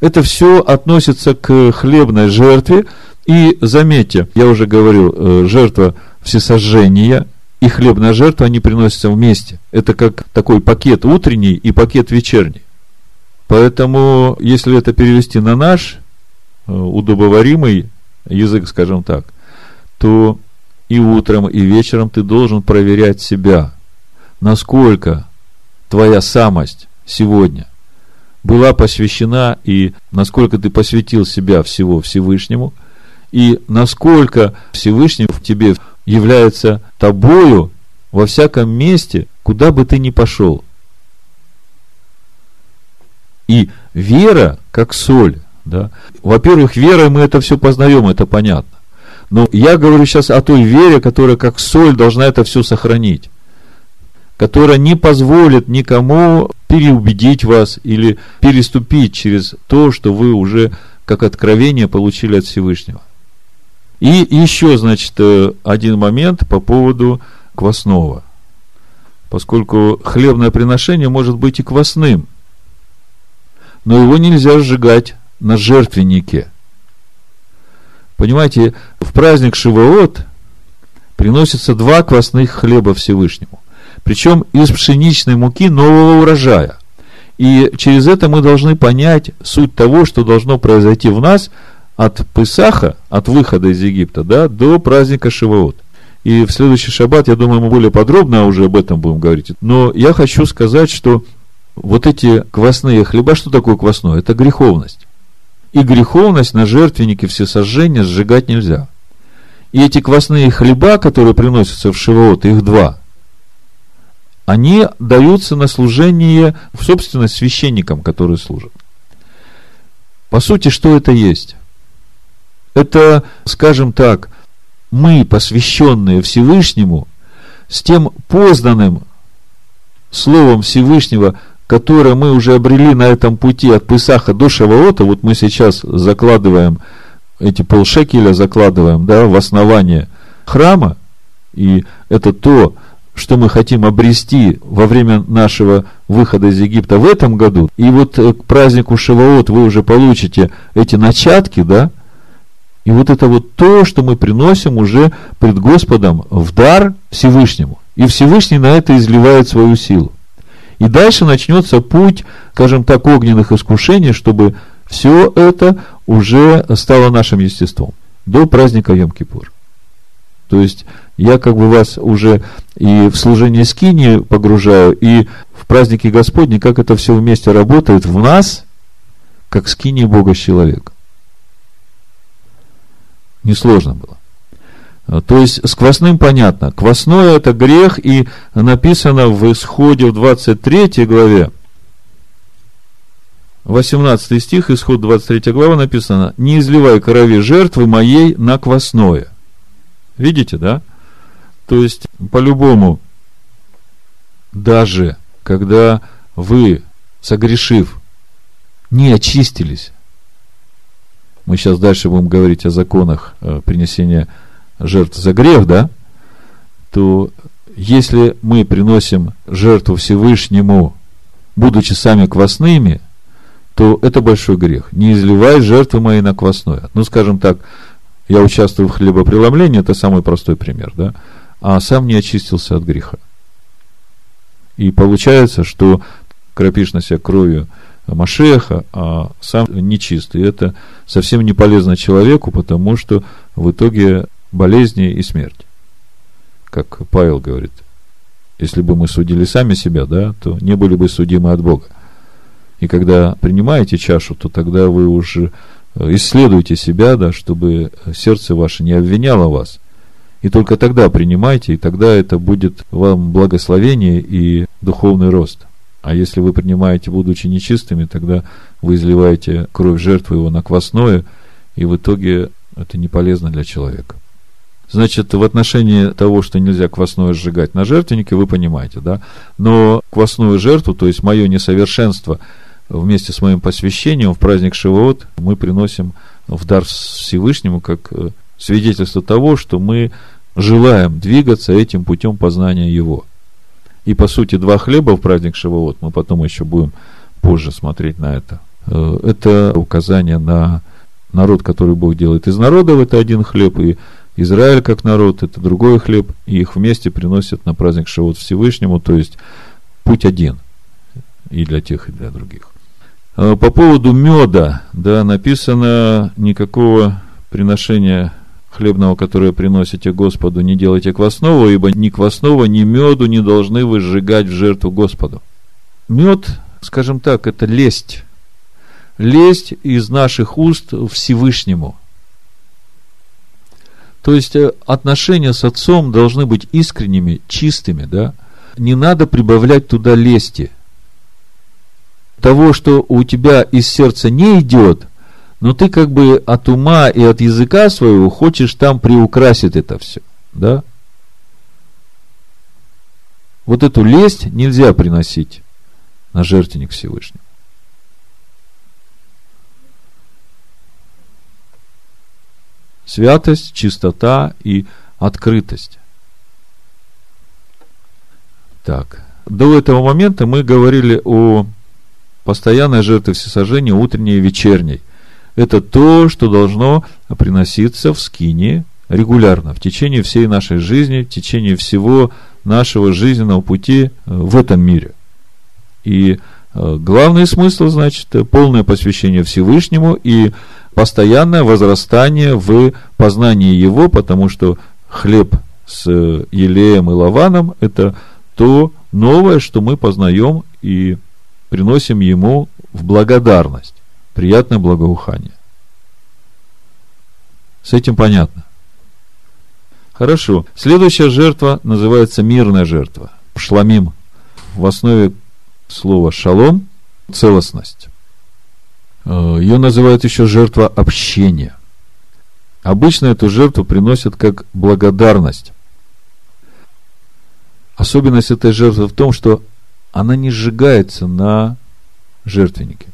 Это все относится к хлебной жертве. И заметьте, я уже говорил, э, жертва всесожжения и хлебная жертва, они приносятся вместе. Это как такой пакет утренний и пакет вечерний. Поэтому, если это перевести на наш э, удобоваримый язык, скажем так, то и утром, и вечером ты должен проверять себя – насколько твоя самость сегодня была посвящена и насколько ты посвятил себя всего Всевышнему, и насколько Всевышний в тебе является тобою во всяком месте, куда бы ты ни пошел. И вера, как соль, да, во-первых, верой мы это все познаем, это понятно. Но я говорю сейчас о той вере, которая как соль должна это все сохранить которая не позволит никому переубедить вас или переступить через то, что вы уже как откровение получили от Всевышнего. И еще, значит, э, один момент по поводу квасного. Поскольку хлебное приношение может быть и квасным, но его нельзя сжигать на жертвеннике. Понимаете, в праздник Шивоот приносится два квасных хлеба Всевышнему причем из пшеничной муки нового урожая. И через это мы должны понять суть того, что должно произойти в нас от Песаха, от выхода из Египта, да, до праздника Шивоот. И в следующий шаббат, я думаю, мы более подробно уже об этом будем говорить. Но я хочу сказать, что вот эти квасные хлеба, что такое квасное? Это греховность. И греховность на жертвеннике все сожжения сжигать нельзя. И эти квасные хлеба, которые приносятся в Шивоот, их два, они даются на служение в собственность священникам, которые служат. По сути, что это есть? Это, скажем так, мы, посвященные Всевышнему, с тем познанным Словом Всевышнего, которое мы уже обрели на этом пути от Писаха до Шаваота, вот мы сейчас закладываем эти полшекеля, закладываем да, в основание храма, и это то, что мы хотим обрести во время нашего выхода из Египта в этом году, и вот э, к празднику Шивоот вы уже получите эти начатки, да, и вот это вот то, что мы приносим уже пред Господом в дар Всевышнему. И Всевышний на это изливает свою силу. И дальше начнется путь, скажем так, огненных искушений, чтобы все это уже стало нашим естеством. До праздника Йом-Кипур. То есть я как бы вас уже и в служение скини погружаю, и в праздники Господни, как это все вместе работает в нас, как скини Бога с человеком. Несложно было. То есть с квасным понятно. Квасное это грех, и написано в исходе в 23 главе, 18 стих, исход 23 глава написано, «Не изливай крови жертвы моей на квасное». Видите, да? То есть, по-любому, даже когда вы, согрешив, не очистились, мы сейчас дальше будем говорить о законах э, принесения жертв за грех, да, то если мы приносим жертву Всевышнему, будучи сами квасными, то это большой грех. Не изливай жертвы мои на квасное. Ну, скажем так, я участвую в хлебопреломлении, это самый простой пример, да, а сам не очистился от греха. И получается, что кропишь на себя кровью Машеха, а сам нечистый. Это совсем не полезно человеку, потому что в итоге болезни и смерть. Как Павел говорит, если бы мы судили сами себя, да, то не были бы судимы от Бога. И когда принимаете чашу, то тогда вы уже э, исследуйте себя, да, чтобы сердце ваше не обвиняло вас. И только тогда принимайте, и тогда это будет вам благословение и духовный рост. А если вы принимаете, будучи нечистыми, тогда вы изливаете кровь жертвы его на квасное, и в итоге это не полезно для человека. Значит, в отношении того, что нельзя квасное сжигать на жертвеннике, вы понимаете, да? Но квасную жертву, то есть мое несовершенство, вместе с моим посвящением в праздник Шивоот мы приносим в дар Всевышнему как э, свидетельство того, что мы желаем двигаться этим путем познания Его. И по сути два хлеба в праздник Шивоот, мы потом еще будем позже смотреть на это. Э, это указание на народ, который Бог делает из народов, это один хлеб, и Израиль как народ, это другой хлеб, и их вместе приносят на праздник Шивот Всевышнему, то есть путь один и для тех, и для других. Э, по поводу меда, да, написано, никакого приношения хлебного, которое приносите Господу, не делайте квасного, ибо ни квасного, ни меду не должны вы сжигать в жертву Господу. Мед, скажем так, это лесть. Лесть из наших уст Всевышнему. То есть э, отношения с отцом должны быть искренними, чистыми, да. Не надо прибавлять туда лести – того, что у тебя из сердца не идет, но ты как бы от ума и от языка своего хочешь там приукрасить это все. Да? Вот эту лесть нельзя приносить на жертвенник Всевышнего. Святость, чистота и открытость. Так, до этого момента мы говорили о постоянная жертва всесожжения утренней и вечерней. Это то, что должно приноситься в скине регулярно, в течение всей нашей жизни, в течение всего нашего жизненного пути э, в этом мире. И э, главный смысл, значит, полное посвящение Всевышнему и постоянное возрастание в познании Его, потому что хлеб с елеем и лаваном – это то новое, что мы познаем и приносим ему в благодарность приятное благоухание. С этим понятно. Хорошо. Следующая жертва называется мирная жертва. Шламим. В основе слова шалом – целостность. Э, Ее называют еще жертва общения. Обычно эту жертву приносят как благодарность. Особенность этой жертвы в том, что она не сжигается на жертвеннике.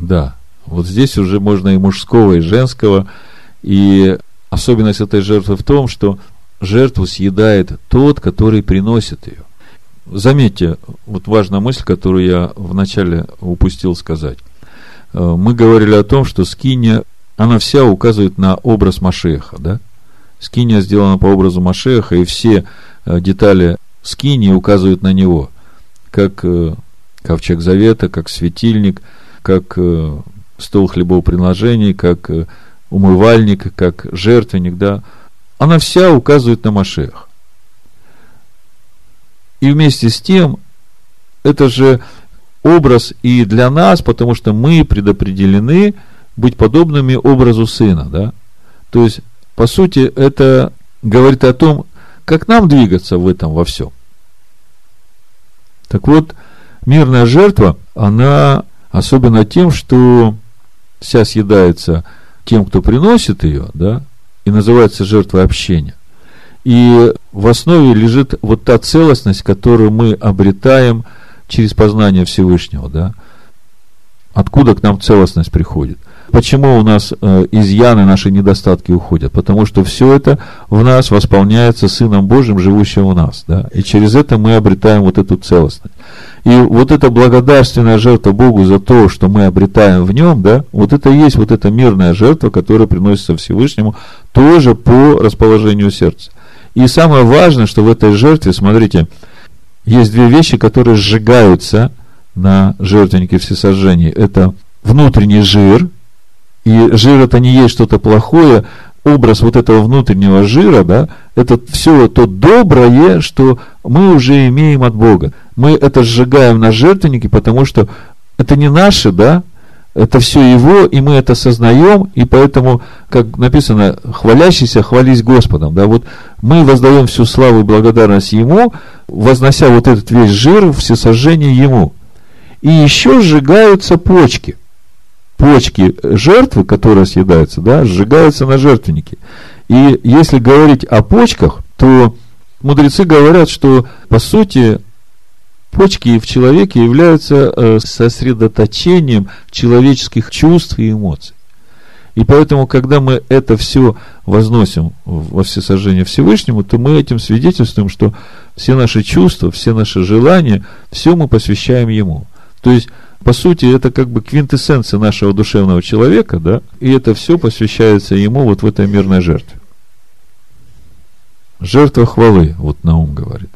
Да, вот здесь уже можно и мужского, и женского. И особенность этой жертвы в том, что жертву съедает тот, который приносит ее. Заметьте, вот важная мысль, которую я вначале упустил сказать. Э, мы говорили о том, что скиния, она вся указывает на образ Машеха, да? Скиния сделана по образу Машеха, и все э, детали скини указывают на него, как э, ковчег завета, как светильник, как э, стол хлебоприношений, как э, умывальник, как жертвенник, да. она вся указывает на Машех. И вместе с тем, это же образ и для нас, потому что мы предопределены быть подобными образу Сына, да? То есть, по сути, это говорит о том, как нам двигаться в этом во всем. Так вот, мирная жертва, она особенно тем, что вся съедается тем, кто приносит ее, да, и называется жертвой общения. И в основе лежит вот та целостность, которую мы обретаем через познание Всевышнего, да. Откуда к нам целостность приходит? Почему у нас э, изъяны, наши недостатки уходят? Потому что все это в нас восполняется Сыном Божьим, живущим в нас. Да? И через это мы обретаем вот эту целостность. И вот эта благодарственная жертва Богу за то, что мы обретаем в нем, да, вот это и есть вот эта мирная жертва, которая приносится Всевышнему, тоже по расположению сердца. И самое важное, что в этой жертве, смотрите, есть две вещи, которые сжигаются на жертвеннике всесожжения. Это внутренний жир – и жир это не есть что-то плохое, образ вот этого внутреннего жира, да, это все то доброе, что мы уже имеем от Бога. Мы это сжигаем на жертвеннике, потому что это не наше, да, это все Его, и мы это сознаем, и поэтому, как написано, хвалящийся, хвались Господом, да, вот мы воздаем всю славу и благодарность Ему, вознося вот этот весь жир, все сожжения Ему. И еще сжигаются почки почки жертвы, которая съедается, да, сжигаются на жертвеннике. И если говорить о почках, то мудрецы говорят, что по сути почки в человеке являются э, сосредоточением человеческих чувств и эмоций. И поэтому, когда мы это все возносим во всесожжение Всевышнему, то мы этим свидетельствуем, что все наши чувства, все наши желания, все мы посвящаем Ему. То есть, по сути, это как бы квинтэссенция нашего душевного человека, да, и это все посвящается ему вот в этой мирной жертве. Жертва хвалы, вот Наум говорит.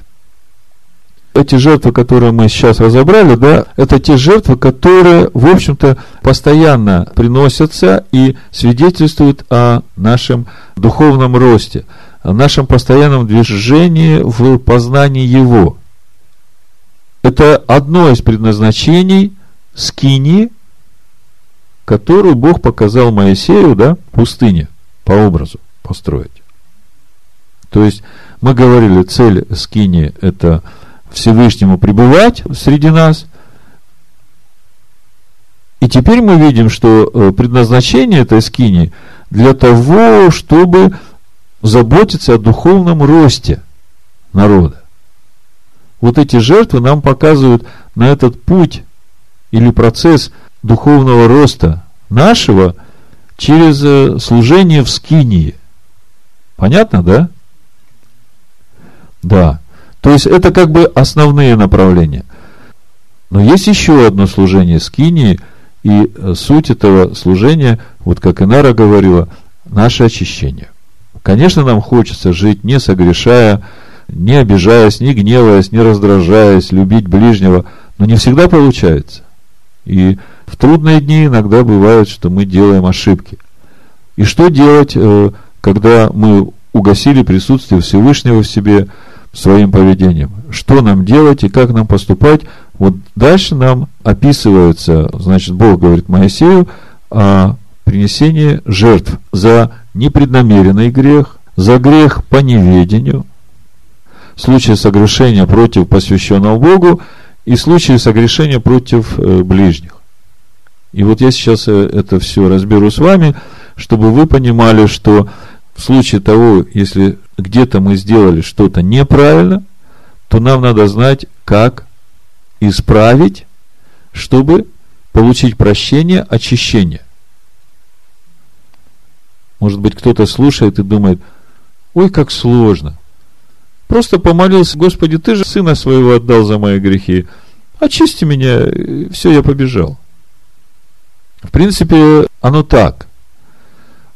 Эти жертвы, которые мы сейчас разобрали, да, это те жертвы, которые, в общем-то, постоянно приносятся и свидетельствуют о нашем духовном росте, о нашем постоянном движении в познании Его. Это одно из предназначений – скини, которую Бог показал Моисею, да, в пустыне, по образу построить. То есть, мы говорили, цель скини – это Всевышнему пребывать среди нас. И теперь мы видим, что э, предназначение этой скини для того, чтобы заботиться о духовном росте народа. Вот эти жертвы нам показывают на этот путь или процесс духовного роста нашего через э, служение в скинии. Понятно, да? Да. То есть это как бы основные направления. Но есть еще одно служение скинии, и э, суть этого служения, вот как Инара говорила, наше очищение. Конечно, нам хочется жить не согрешая, не обижаясь, не гневаясь, не раздражаясь, любить ближнего, но не всегда получается. И в трудные дни иногда бывает, что мы делаем ошибки. И что делать, э, когда мы угасили присутствие Всевышнего в себе своим поведением? Что нам делать и как нам поступать? Вот дальше нам описывается, значит, Бог говорит Моисею о принесении жертв за непреднамеренный грех, за грех по неведению, в случае согрешения против посвященного Богу и случаи согрешения против э, ближних. И вот я сейчас э, это все разберу с вами, чтобы вы понимали, что в случае того, если где-то мы сделали что-то неправильно, то нам надо знать, как исправить, чтобы получить прощение, очищение. Может быть, кто-то слушает и думает, ой, как сложно. Просто помолился, Господи, Ты же Сына Своего отдал за мои грехи. Очисти меня, все, я побежал. В принципе, оно так.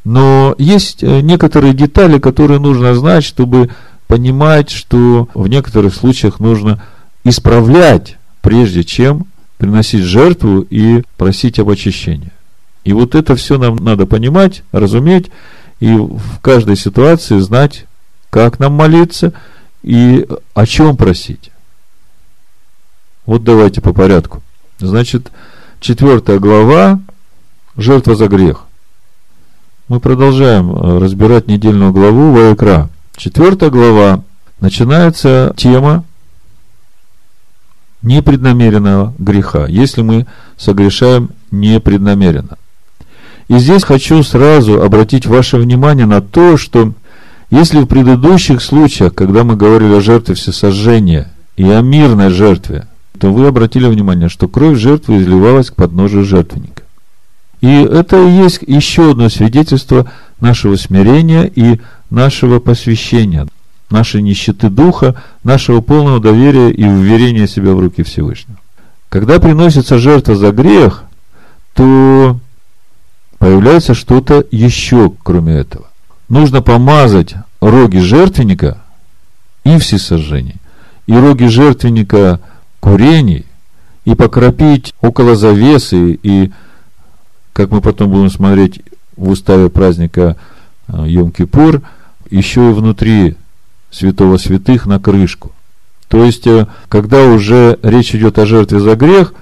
Но есть э, некоторые детали, которые нужно знать, чтобы понимать, что в некоторых случаях нужно исправлять, прежде чем приносить жертву и просить об очищении. И вот это все нам надо понимать, разуметь, и в каждой ситуации знать, как нам молиться и о чем просить. Вот давайте по порядку. Значит, четвертая глава – жертва за грех. Мы продолжаем э, разбирать недельную главу Ваекра. Четвертая глава начинается тема непреднамеренного греха, если мы согрешаем непреднамеренно. И здесь хочу сразу обратить ваше внимание на то, что если в предыдущих случаях, когда мы говорили о жертве всесожжения и о мирной жертве, то вы обратили внимание, что кровь жертвы изливалась к подножию жертвенника. И это и есть еще одно свидетельство нашего смирения и нашего посвящения, нашей нищеты духа, нашего полного доверия и уверения себя в руки Всевышнего. Когда приносится жертва за грех, то появляется что-то еще, кроме этого. Нужно помазать роги жертвенника и всесожжений, и роги жертвенника курений, и покропить около завесы, и, как мы потом будем смотреть в уставе праздника э, Йом-Кипур, еще и внутри святого святых на крышку. То есть, э, когда уже речь идет о жертве за грех,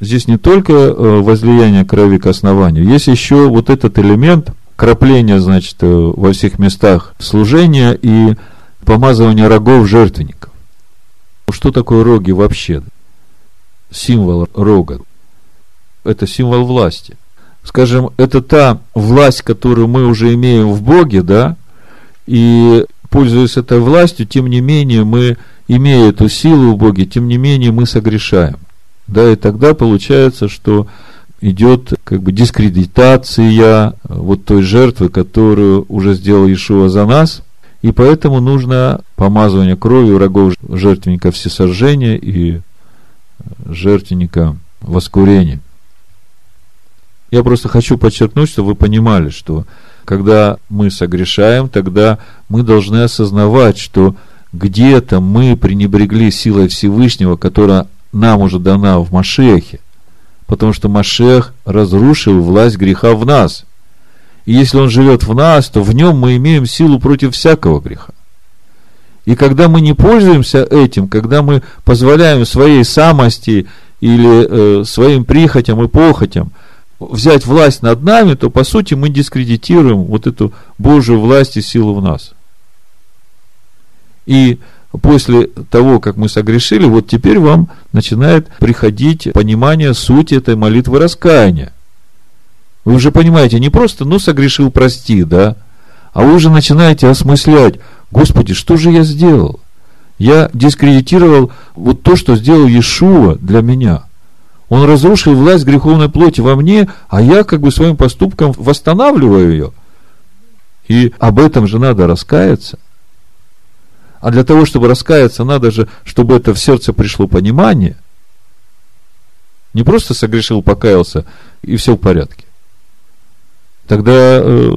здесь не только э, возлияние крови к основанию, есть еще вот этот элемент крапления, значит, э, во всех местах служения и помазывания рогов жертвенников. Что такое роги вообще? Символ рога. Это символ власти. Скажем, это та власть, которую мы уже имеем в Боге, да, и пользуясь этой властью, тем не менее мы, имея эту силу в Боге, тем не менее мы согрешаем. Да, и тогда получается, что идет как бы дискредитация вот той жертвы, которую уже сделал Иешуа за нас, и поэтому нужно помазывание кровью врагов жертвенника всесожжения и жертвенника воскурения. Я просто хочу подчеркнуть, чтобы вы понимали, что когда мы согрешаем, тогда мы должны осознавать, что где-то мы пренебрегли силой Всевышнего, которая нам уже дана в Машехе, потому что Машех разрушил власть греха в нас. И если он живет в нас, то в нем мы имеем силу против всякого греха. И когда мы не пользуемся этим, когда мы позволяем своей самости или э, своим прихотям и похотям – взять власть над нами, то по сути мы дискредитируем вот эту Божью власть и силу в нас. И после того, как мы согрешили, вот теперь вам начинает приходить понимание сути этой молитвы раскаяния. Вы уже понимаете, не просто, ну, согрешил, прости, да, а вы уже начинаете осмыслять, Господи, что же я сделал? Я дискредитировал вот то, что сделал Иешуа для меня – он разрушил власть греховной плоти во мне, а я как бы своим поступком восстанавливаю ее. И об этом же надо раскаяться. А для того, чтобы раскаяться, надо же, чтобы это в сердце пришло понимание. Не просто согрешил, покаялся, и все в порядке. Тогда э,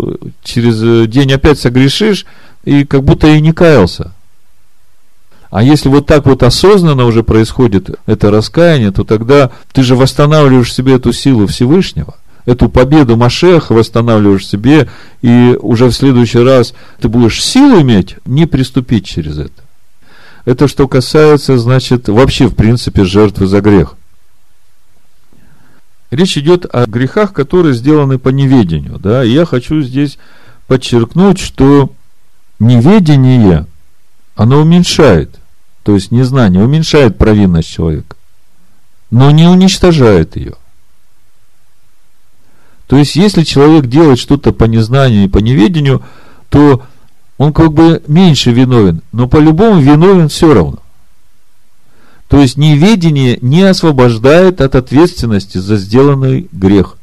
через день опять согрешишь, и как будто и не каялся. А если вот так вот осознанно уже происходит это раскаяние, то тогда ты же восстанавливаешь себе эту силу Всевышнего, эту победу Машеха восстанавливаешь себе, и уже в следующий раз ты будешь силу иметь не приступить через это. Это что касается, значит, вообще в принципе жертвы за грех. Речь идет о грехах, которые сделаны по неведению. Да? И я хочу здесь подчеркнуть, что неведение – оно уменьшает, то есть незнание уменьшает провинность человека, но не уничтожает ее. То есть, если человек делает что-то по незнанию и по неведению, то он как бы меньше виновен, но по-любому виновен все равно. То есть неведение не освобождает от ответственности за сделанный грех.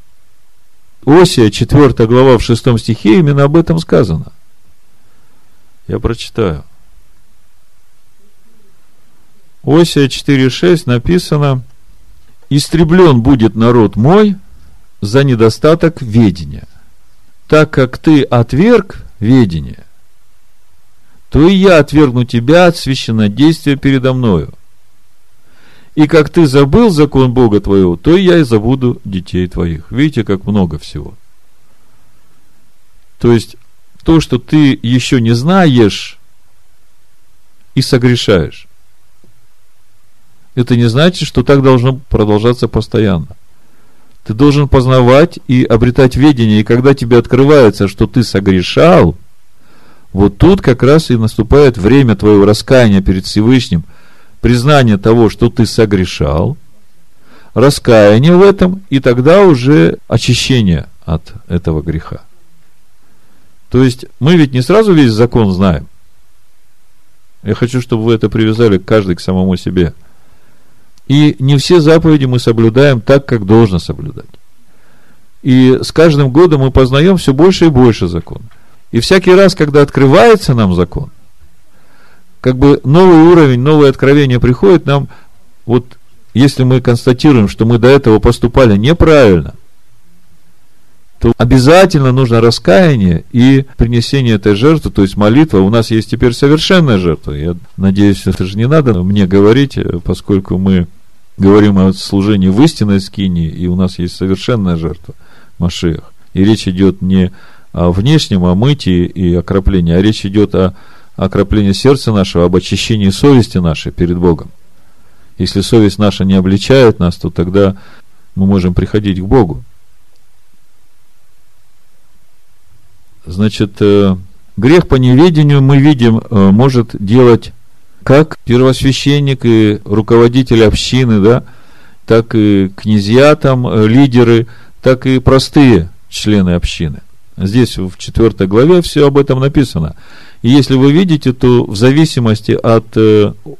Осия, 4 глава в 6 стихе, именно об этом сказано. Я прочитаю. Осия 4.6 написано, «Истреблен будет народ мой за недостаток ведения. Так как ты отверг ведение, то и я отвергну тебя от священнодействия передо мною. И как ты забыл закон Бога твоего, то и я и забуду детей твоих». Видите, как много всего. То есть, то, что ты еще не знаешь и согрешаешь. Это не значит, что так должно продолжаться постоянно. Ты должен познавать и обретать ведение, и когда тебе открывается, что ты согрешал, вот тут как раз и наступает время твоего раскаяния перед Всевышним, признание того, что ты согрешал, раскаяние в этом, и тогда уже очищение от этого греха. То есть мы ведь не сразу весь закон знаем. Я хочу, чтобы вы это привязали каждый к самому себе. И не все заповеди мы соблюдаем так, как должно соблюдать. И с каждым годом мы познаем все больше и больше закона. И всякий раз, когда открывается нам закон, как бы новый уровень, новое откровение приходит нам, вот если мы констатируем, что мы до этого поступали неправильно – то обязательно нужно раскаяние и принесение этой жертвы, то есть молитва. У нас есть теперь совершенная жертва. Я надеюсь, это же не надо мне говорить, поскольку мы говорим о служении в истинной скине, и у нас есть совершенная жертва Машиах. И речь идет не о внешнем, о мытии и окроплении, а речь идет о окроплении сердца нашего, об очищении совести нашей перед Богом. Если совесть наша не обличает нас, то тогда мы можем приходить к Богу. Значит, э, грех по неведению мы видим, э, может делать как первосвященник и руководитель общины, да, так и князья там, э, лидеры, так и простые члены общины. Здесь в 4 главе все об этом написано. И если вы видите, то в зависимости от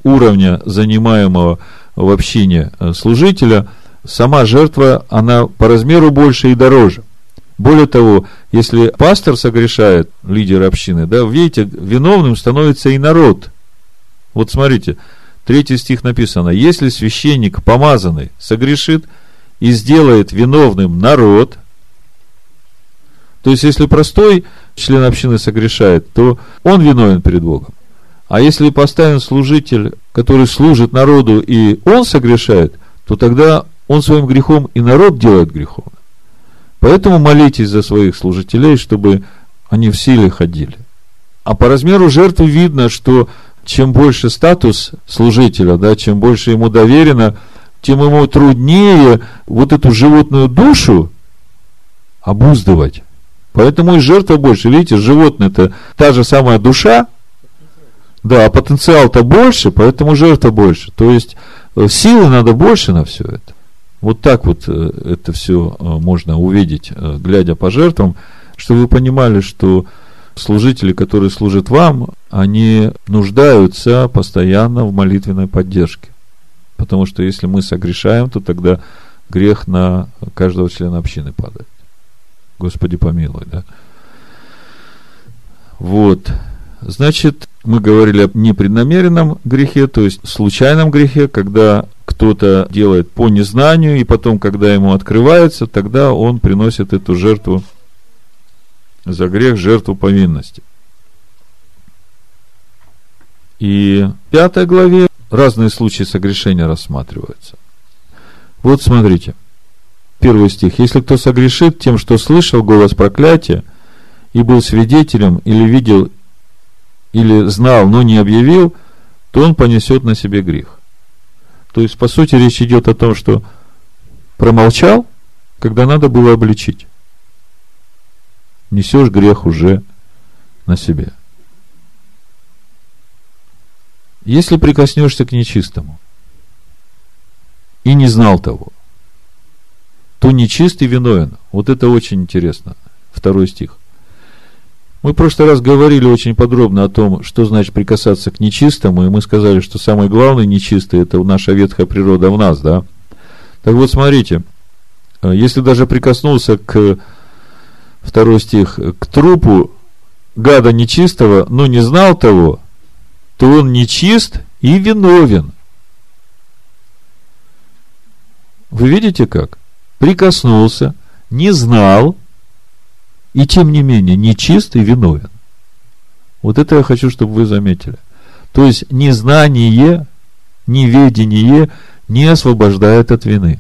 уровня занимаемого в общине служителя, сама жертва, она по размеру больше и дороже – более того, если пастор согрешает, лидер общины, да, видите, виновным становится и народ. Вот смотрите, третий стих написано, если священник помазанный согрешит и сделает виновным народ, то есть, если простой член общины согрешает, то он виновен перед Богом. А если поставен служитель, который служит народу, и он согрешает, то тогда он своим грехом и народ делает грехом. Поэтому молитесь за своих служителей, чтобы они в силе ходили. А по размеру жертвы видно, что чем больше статус служителя, да, чем больше ему доверено, тем ему труднее вот эту животную душу обуздывать. Поэтому и жертва больше. Видите, животное это та же самая душа, да, а потенциал-то больше, поэтому жертва больше. То есть э, силы надо больше на все это. Вот так вот э, это все э, можно увидеть, глядя по жертвам, чтобы вы понимали, что служители, которые служат вам, они нуждаются постоянно в молитвенной поддержке. Потому что если мы согрешаем, то тогда грех на каждого члена общины падает. Господи помилуй, да? Вот. Значит, мы говорили о непреднамеренном грехе, то есть случайном грехе, когда кто-то делает по незнанию, и потом, когда ему открывается, тогда он приносит эту жертву за грех, жертву повинности. И в пятой главе разные случаи согрешения рассматриваются. Вот смотрите, первый стих. Если кто согрешит тем, что слышал голос проклятия, и был свидетелем, или видел, или знал, но не объявил, то он понесет на себе грех. То есть, по сути, речь идет о том, что промолчал, когда надо было обличить. Несешь грех уже на себе. Если прикоснешься к нечистому и не знал того, то нечистый виновен. Вот это очень интересно. Второй стих. Мы в прошлый раз говорили очень подробно о том, что значит прикасаться к нечистому, и мы сказали, что самый главный нечистый – это наша ветхая природа в нас, да? Так вот, смотрите, э, если даже прикоснулся к, второй стих, к трупу гада нечистого, но не знал того, то он нечист и виновен. Вы видите как? Прикоснулся, не знал, и тем не менее нечист и виновен. Вот это я хочу, чтобы вы заметили. То есть незнание, неведение не освобождает от вины.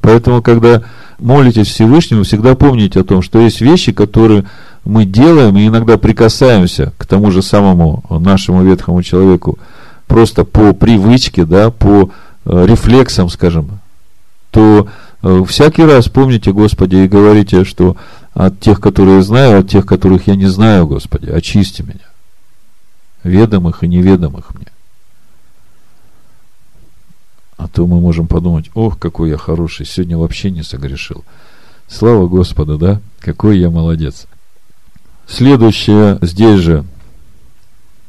Поэтому, когда молитесь Всевышнему, всегда помните о том, что есть вещи, которые мы делаем и иногда прикасаемся к тому же самому нашему ветхому человеку просто по привычке, да, по э, рефлексам, скажем, то э, всякий раз помните, Господи, и говорите, что от тех, которые знаю, от тех, которых я не знаю, Господи, очисти меня, ведомых и неведомых мне. А то мы можем подумать, ох, какой я хороший, сегодня вообще не согрешил. Слава Господу, да? Какой я молодец. Следующее здесь же,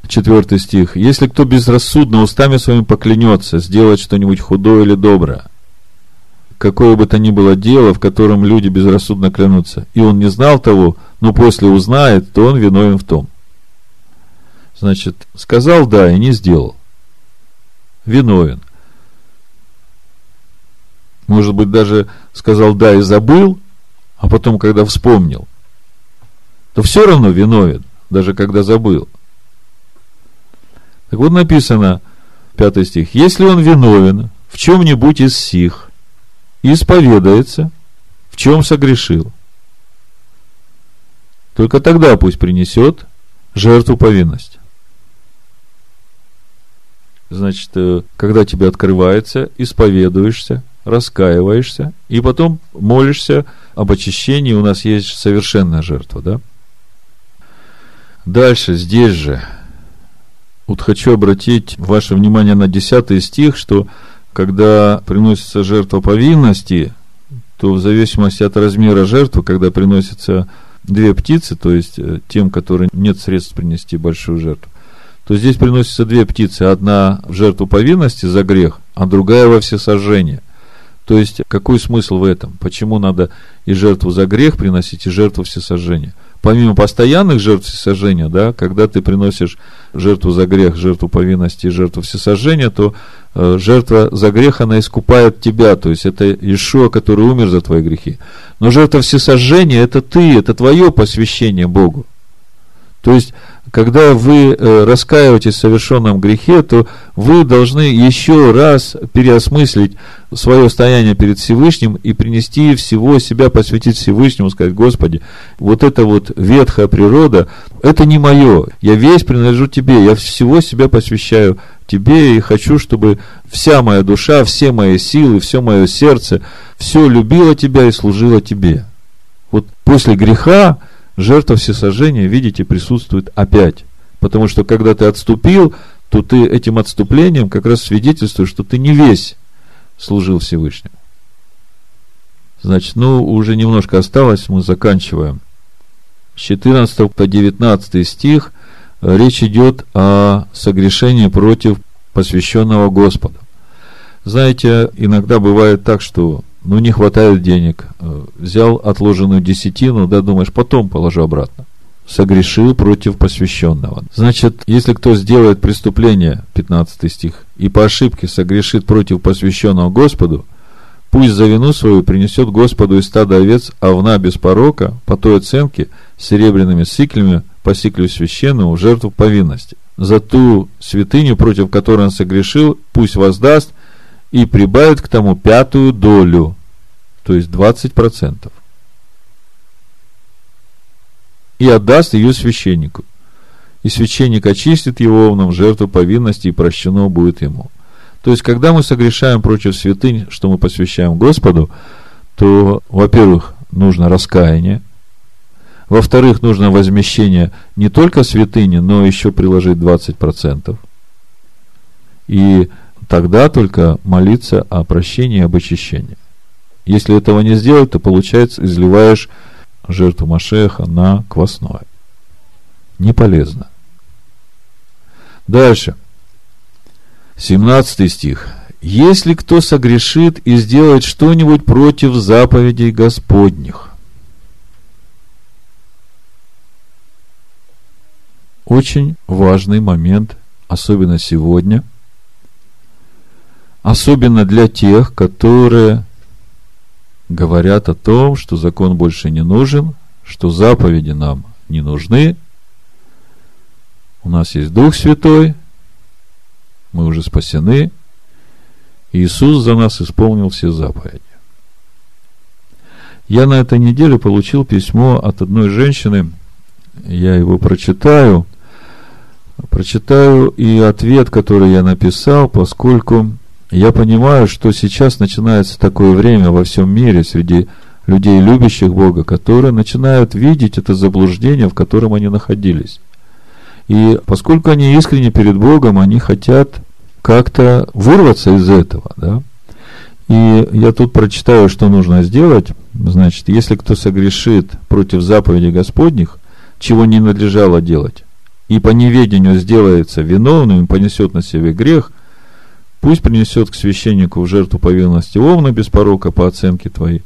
четвертый стих. Если кто безрассудно устами своими поклянется сделать что-нибудь худое или доброе, какое бы то ни было дело, в котором люди безрассудно клянутся, и он не знал того, но после узнает, то он виновен в том. Значит, сказал да и не сделал. Виновен. Может быть, даже сказал да и забыл, а потом, когда вспомнил, то все равно виновен, даже когда забыл. Так вот написано, пятый стих, если он виновен в чем-нибудь из сих, исповедается, в чем согрешил, только тогда пусть принесет жертву повинности. Значит, э, когда тебе открывается, исповедуешься, раскаиваешься, и потом молишься об очищении, у нас есть совершенная жертва, да? Дальше, здесь же, вот хочу обратить ваше внимание на 10 стих, что когда приносится жертва повинности, то в зависимости от размера жертвы, когда приносятся две птицы, то есть э, тем, которым нет средств принести большую жертву, то здесь приносятся две птицы. Одна в жертву повинности за грех, а другая во всесожжение. То есть, какой смысл в этом? Почему надо и жертву за грех приносить, и жертву всесожжения? помимо постоянных жертв всесожжения, да, когда ты приносишь жертву за грех, жертву повинности и жертву всесожжения, то э, жертва за грех, она искупает тебя, то есть это Ишуа, который умер за твои грехи. Но жертва всесожжения – это ты, это твое посвящение Богу. То есть когда вы э, раскаиваетесь в совершенном грехе, то вы должны еще раз переосмыслить свое стояние перед Всевышним и принести всего себя, посвятить Всевышнему, сказать, Господи, вот эта вот ветхая природа, это не мое, я весь принадлежу Тебе, я всего себя посвящаю Тебе и хочу, чтобы вся моя душа, все мои силы, все мое сердце, все любило Тебя и служило Тебе. Вот после греха жертва всесожжения, видите, присутствует опять. Потому что когда ты отступил, то ты этим отступлением как раз свидетельствуешь, что ты не весь служил Всевышнему. Значит, ну, уже немножко осталось, мы заканчиваем. С 14 по 19 стих э, речь идет о согрешении против посвященного Господа. Знаете, иногда бывает так, что ну не хватает денег, э, взял отложенную десятину, да, думаешь, потом положу обратно. Согрешил против посвященного. Значит, если кто сделает преступление, 15 стих, и по ошибке согрешит против посвященного Господу, пусть за вину свою принесет Господу из стада овец овна без порока по той оценке серебряными сиклями по сиклю священному жертву повинности. За ту святыню, против которой он согрешил, пусть воздаст – и прибавит к тому пятую долю, то есть 20%. И отдаст ее священнику. И священник очистит его овном жертву повинности, и прощено будет ему. То есть, когда мы согрешаем против святынь, что мы посвящаем Господу, то, во-первых, нужно раскаяние, во-вторых, нужно возмещение не только святыни, но еще приложить 20%. И тогда только молиться о прощении и об очищении. Если этого не сделать, то получается, изливаешь жертву Машеха на квасное. Не полезно. Дальше. 17 стих. Если кто согрешит и сделает что-нибудь против заповедей Господних. Очень важный момент, особенно сегодня – Особенно для тех, которые говорят о том, что закон больше не нужен, что заповеди нам не нужны. У нас есть Дух Святой, мы уже спасены. Иисус за нас исполнил все заповеди. Я на этой неделе получил письмо от одной женщины, я его прочитаю, прочитаю и ответ, который я написал, поскольку я понимаю, что сейчас начинается такое время во всем мире среди людей, любящих Бога, которые начинают видеть это заблуждение, в котором они находились. И поскольку они искренне перед Богом, они хотят как-то вырваться из этого, да. И я тут прочитаю, что нужно сделать. Значит, если кто согрешит против заповедей Господних, чего не надлежало делать, и по неведению сделается виновным понесет на себе грех, пусть принесет к священнику жертву повинности овна без порока по оценке твоей,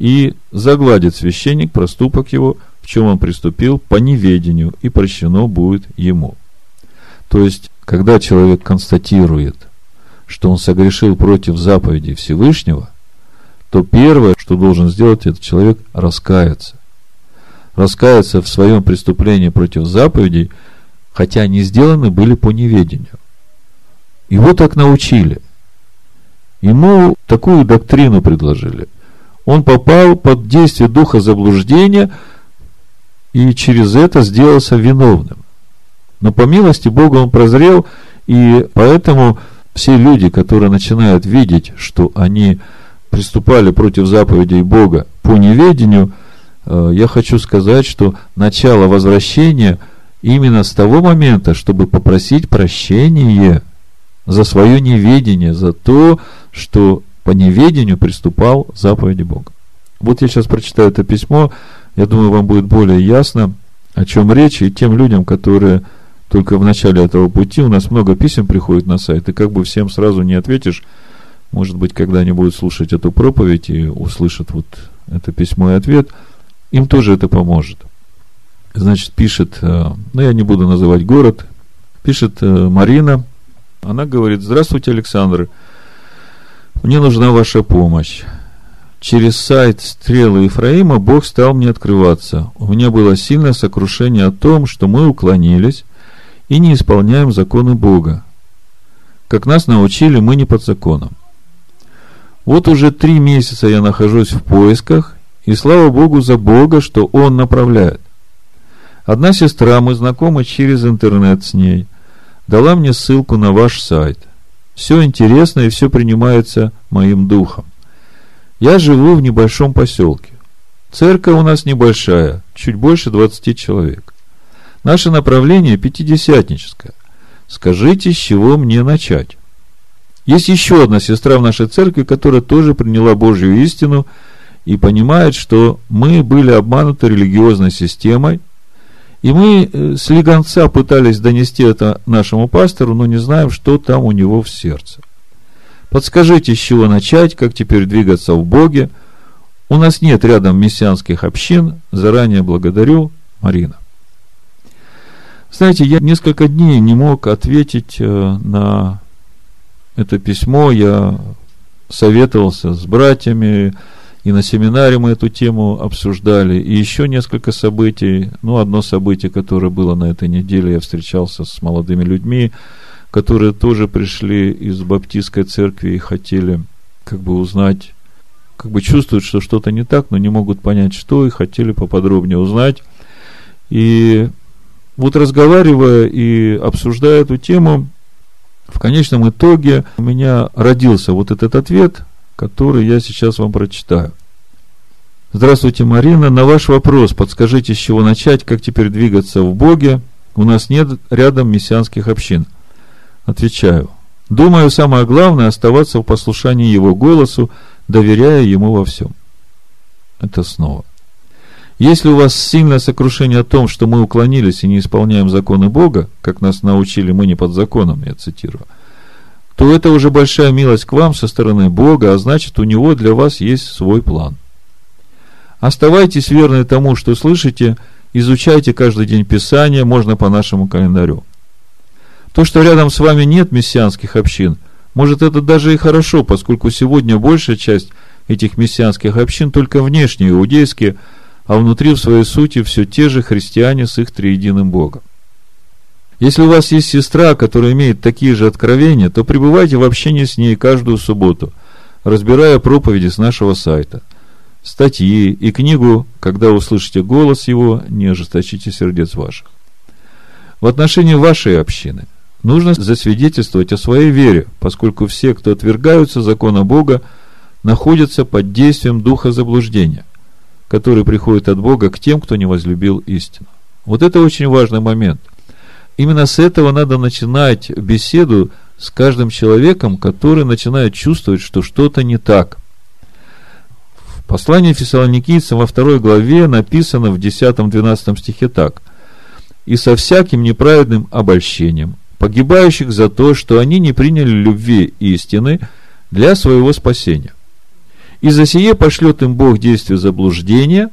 и загладит священник проступок его, в чем он приступил, по неведению, и прощено будет ему. То есть, когда человек констатирует, что он согрешил против заповедей Всевышнего, то первое, что должен сделать этот человек, раскаяться. Раскаяться в своем преступлении против заповедей, хотя они сделаны были по неведению. Его так научили. Ему такую доктрину предложили – он попал под действие духа заблуждения и через это сделался виновным. Но по милости Бога он прозрел, и поэтому все люди, которые начинают видеть, что они приступали против заповедей Бога по неведению, э, я хочу сказать, что начало возвращения именно с того момента, чтобы попросить прощения за свое неведение, за то, что по неведению приступал заповеди Бога. Вот я сейчас прочитаю это письмо, я думаю, вам будет более ясно, о чем речь, и тем людям, которые только в начале этого пути, у нас много писем приходит на сайт, и как бы всем сразу не ответишь, может быть, когда они будут слушать эту проповедь и услышат вот это письмо и ответ, им тоже это поможет. Значит, пишет, э, ну, я не буду называть город, пишет э, Марина, она говорит, здравствуйте, Александр, мне нужна ваша помощь. Через сайт Стрелы Ефраима Бог стал мне открываться. У меня было сильное сокрушение о том, что мы уклонились и не исполняем законы Бога. Как нас научили, мы не под законом. Вот уже три месяца я нахожусь в поисках, и слава Богу за Бога, что Он направляет. Одна сестра, мы знакомы через интернет с ней, дала мне ссылку на ваш сайт – все интересно и все принимается моим духом. Я живу в небольшом поселке. Церковь у нас небольшая, чуть больше 20 человек. Наше направление пятидесятническое. Скажите, с чего мне начать? Есть еще одна сестра в нашей церкви, которая тоже приняла Божью истину и понимает, что мы были обмануты религиозной системой – и мы э, с легонца пытались донести это нашему пастору, но не знаем, что там у него в сердце. Подскажите, с чего начать, как теперь двигаться в Боге. У нас нет рядом мессианских общин. Заранее благодарю, Марина. Знаете, я несколько дней не мог ответить э, на это письмо. Я советовался с братьями, и на семинаре мы эту тему обсуждали, и еще несколько событий. Ну, одно событие, которое было на этой неделе, я встречался с молодыми людьми, которые тоже пришли из баптистской церкви и хотели как бы узнать, как бы чувствуют, что что-то не так, но не могут понять, что, и хотели поподробнее узнать. И вот разговаривая и обсуждая эту тему, в конечном итоге у меня родился вот этот ответ – который я сейчас вам прочитаю. Здравствуйте, Марина. На ваш вопрос, подскажите, с чего начать, как теперь двигаться в Боге. У нас нет рядом мессианских общин. Отвечаю. Думаю, самое главное оставаться в послушании Его голосу, доверяя Ему во всем. Это снова. Если у вас сильное сокрушение о том, что мы уклонились и не исполняем законы Бога, как нас научили, мы не под законом, я цитирую – то это уже большая милость к вам со стороны Бога, а значит, у Него для вас есть свой план. Оставайтесь верны тому, что слышите, изучайте каждый день Писание, можно по нашему календарю. То, что рядом с вами нет мессианских общин, может, это даже и хорошо, поскольку сегодня большая часть этих мессианских общин только внешние, иудейские, а внутри в своей сути все те же христиане с их триединым Богом. Если у вас есть сестра, которая имеет такие же откровения, то пребывайте в общении с ней каждую субботу, разбирая проповеди с нашего сайта. статьи и книгу «Когда услышите голос его, не ожесточите сердец ваших». В отношении вашей общины нужно засвидетельствовать о своей вере, поскольку все, кто отвергаются закона Бога, находятся под действием духа заблуждения, который приходит от Бога к тем, кто не возлюбил истину. Вот это очень важный момент. Именно с этого надо начинать беседу с каждым человеком, который начинает чувствовать, что что-то не так. В послании фессалоникийцам во второй главе написано в 10-12 стихе так – и со всяким неправедным обольщением, погибающих за то, что они не приняли любви истины для своего спасения. И за сие пошлет им Бог действие заблуждения,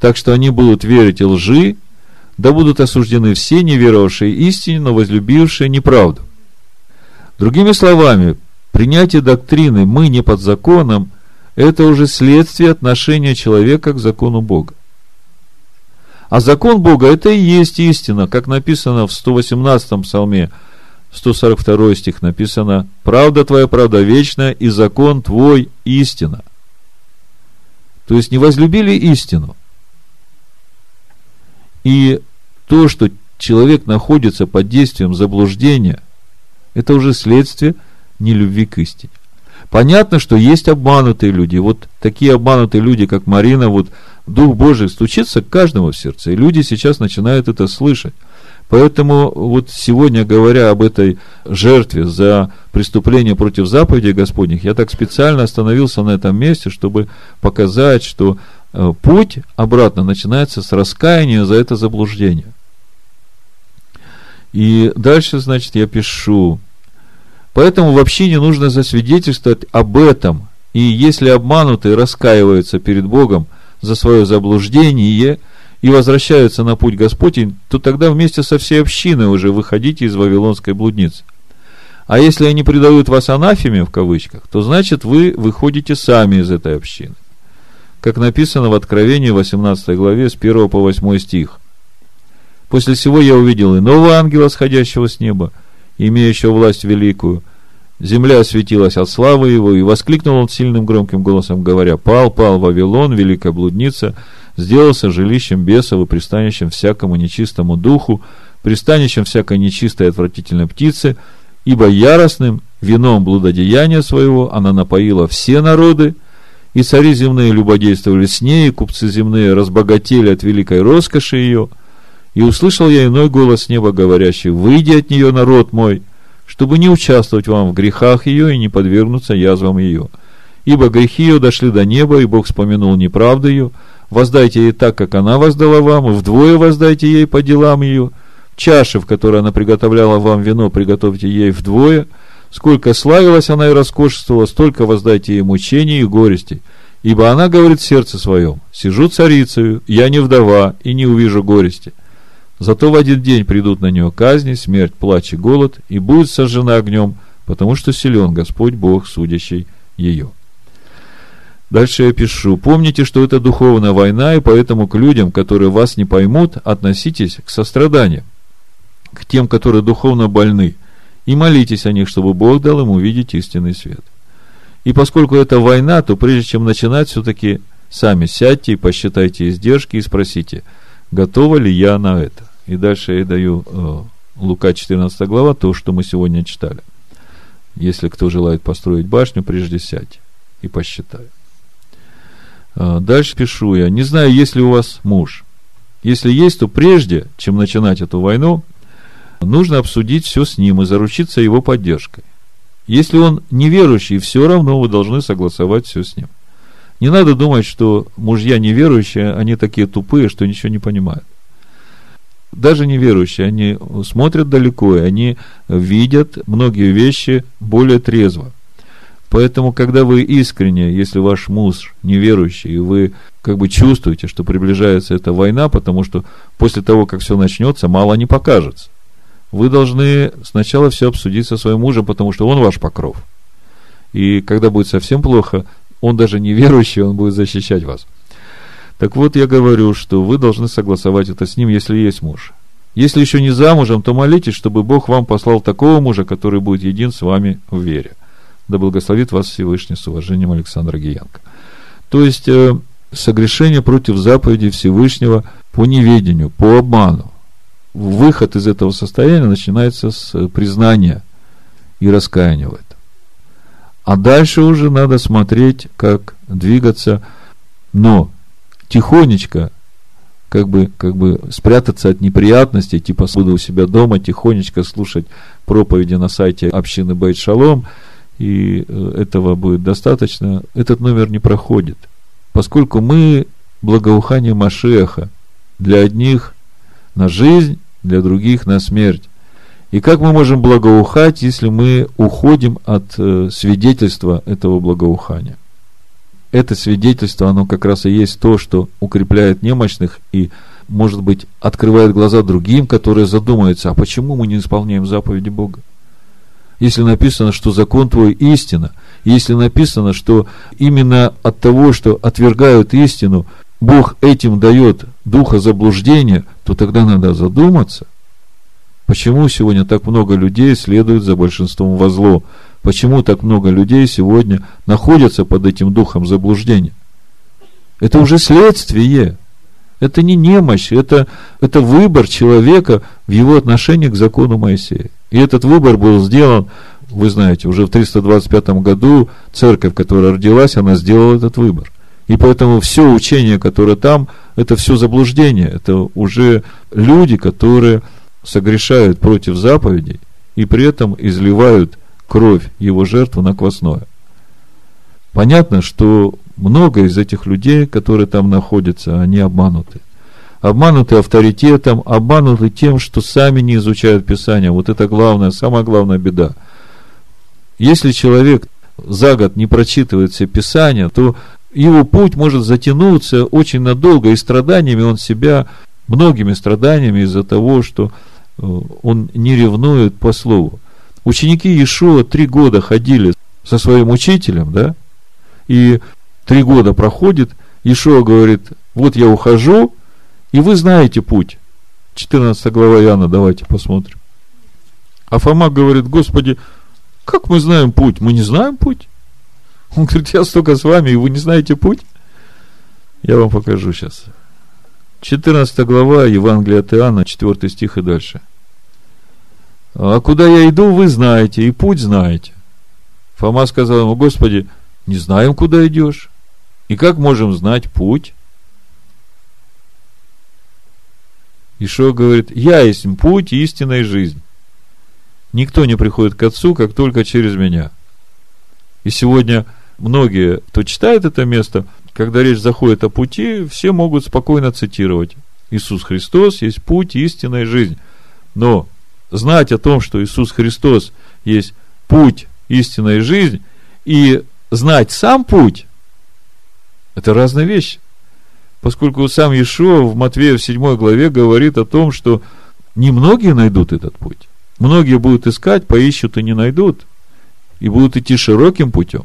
так что они будут верить лжи, да будут осуждены все неверовавшие истине, но возлюбившие неправду. Другими словами, принятие доктрины «мы не под законом» – это уже следствие отношения человека к закону Бога. А закон Бога – это и есть истина, как написано в 118-м псалме, 142 стих написано, «Правда твоя, правда вечная, и закон твой – истина». То есть, не возлюбили истину. И то, что человек находится под действием заблуждения, это уже следствие нелюбви к истине. Понятно, что есть обманутые люди. Вот такие обманутые люди, как Марина, вот Дух Божий стучится к каждому в сердце, и люди сейчас начинают это слышать. Поэтому вот сегодня, говоря об этой жертве за преступление против заповедей Господних, я так специально остановился на этом месте, чтобы показать, что э, путь обратно начинается с раскаяния за это заблуждение. И дальше, значит, я пишу, Поэтому вообще не нужно засвидетельствовать об этом. И если обманутые раскаиваются перед Богом за свое заблуждение и возвращаются на путь Господень, то тогда вместе со всей общиной уже выходите из Вавилонской блудницы. А если они предают вас анафеме, в кавычках, то значит вы выходите сами из этой общины. Как написано в Откровении 18 главе с 1 по 8 стих. После всего я увидел иного ангела, сходящего с неба, имеющего власть великую. Земля осветилась от славы его, и воскликнул он сильным громким голосом, говоря, «Пал, пал Вавилон, великая блудница, сделался жилищем бесов и пристанищем всякому нечистому духу, пристанищем всякой нечистой и отвратительной птицы, ибо яростным вином блудодеяния своего она напоила все народы, и цари земные любодействовали с ней, и купцы земные разбогатели от великой роскоши ее – и услышал я иной голос неба, говорящий, «Выйди от нее, народ мой, чтобы не участвовать вам в грехах ее и не подвергнуться язвам ее. Ибо грехи ее дошли до неба, и Бог вспомянул неправду ее. Воздайте ей так, как она воздала вам, и вдвое воздайте ей по делам ее. Чаши, в которой она приготовляла вам вино, приготовьте ей вдвое. Сколько славилась она и роскошествовала, столько воздайте ей мучений и горестей. Ибо она говорит в сердце своем, сижу царицею, я не вдова и не увижу горести. Зато в один день придут на нее казни, смерть, плач и голод, и будет сожжена огнем, потому что силен Господь Бог, судящий ее. Дальше я пишу. Помните, что это духовная война, и поэтому к людям, которые вас не поймут, относитесь к состраданию, к тем, которые духовно больны, и молитесь о них, чтобы Бог дал им увидеть истинный свет. И поскольку это война, то прежде чем начинать, все-таки сами сядьте и посчитайте издержки и спросите, готова ли я на это. И дальше я даю э, Лука 14 глава, то, что мы сегодня читали. Если кто желает построить башню, прежде сядь и посчитай. Э, дальше пишу я. Не знаю, есть ли у вас муж. Если есть, то прежде, чем начинать эту войну, нужно обсудить все с ним и заручиться его поддержкой. Если он неверующий, все равно вы должны согласовать все с ним. Не надо думать, что мужья неверующие, они такие тупые, что ничего не понимают даже неверующие, они смотрят далеко, и они видят многие вещи более трезво. Поэтому, когда вы искренне, если ваш муж неверующий, и вы как бы чувствуете, что приближается эта война, потому что после того, как все начнется, мало не покажется. Вы должны сначала все обсудить со своим мужем, потому что он ваш покров. И когда будет совсем плохо, он даже неверующий, он будет защищать вас. Так вот, я говорю, что вы должны согласовать это с ним, если есть муж. Если еще не замужем, то молитесь, чтобы Бог вам послал такого мужа, который будет един с вами в вере. Да благословит вас Всевышний с уважением Александра Гиянко. То есть, э, согрешение против заповеди Всевышнего по неведению, по обману. Выход из этого состояния начинается с признания и раскаяния в этом. А дальше уже надо смотреть, как двигаться, но тихонечко, как бы, как бы спрятаться от неприятностей, типа буду у себя дома тихонечко слушать проповеди на сайте общины Бейт Шалом, и э, этого будет достаточно, этот номер не проходит. Поскольку мы благоухание Машеха для одних на жизнь, для других на смерть. И как мы можем благоухать, если мы уходим от э, свидетельства этого благоухания? Это свидетельство, оно как раз и есть то, что укрепляет немощных и, может быть, открывает глаза другим, которые задумаются, а почему мы не исполняем заповеди Бога? Если написано, что закон твой истина, если написано, что именно от того, что отвергают истину, Бог этим дает духа заблуждения, то тогда надо задуматься, Почему сегодня так много людей следуют за большинством во зло? Почему так много людей сегодня находятся под этим духом заблуждения? Это уже следствие. Это не немощь, это, это выбор человека в его отношении к закону Моисея. И этот выбор был сделан, вы знаете, уже в 325 году церковь, которая родилась, она сделала этот выбор. И поэтому все учение, которое там, это все заблуждение. Это уже люди, которые согрешают против заповедей и при этом изливают кровь его жертвы на квасное. Понятно, что много из этих людей, которые там находятся, они обмануты. Обмануты авторитетом, обмануты тем, что сами не изучают Писание. Вот это главная, самая главная беда. Если человек за год не прочитывает все Писания, то его путь может затянуться очень надолго, и страданиями он себя, многими страданиями из-за того, что Э, он не ревнует по слову. Ученики Иешуа три года ходили со своим учителем, да, и три года проходит, Иешуа говорит, вот я ухожу, и вы знаете путь. 14 глава Иоанна, давайте посмотрим. А Фома говорит, Господи, как мы знаем путь? Мы не знаем путь. Он говорит, я столько с вами, и вы не знаете путь? Я вам покажу сейчас. 14 глава Евангелия от Иоанна, 4 стих и дальше. А куда я иду, вы знаете, и путь знаете. Фома сказал ему, Господи, не знаем, куда идешь. И как можем знать путь? Ишо говорит, я есть путь, истина и жизнь. Никто не приходит к Отцу, как только через меня. И сегодня многие, кто читает это место, когда речь заходит о пути, все могут спокойно цитировать. Иисус Христос есть путь, истина и жизнь. Но знать о том, что Иисус Христос есть путь, истина и жизнь, и знать сам путь, это разные вещи. Поскольку сам Иешуа в Матвея в 7 главе говорит о том, что немногие найдут этот путь. Многие будут искать, поищут и не найдут. И будут идти широким путем.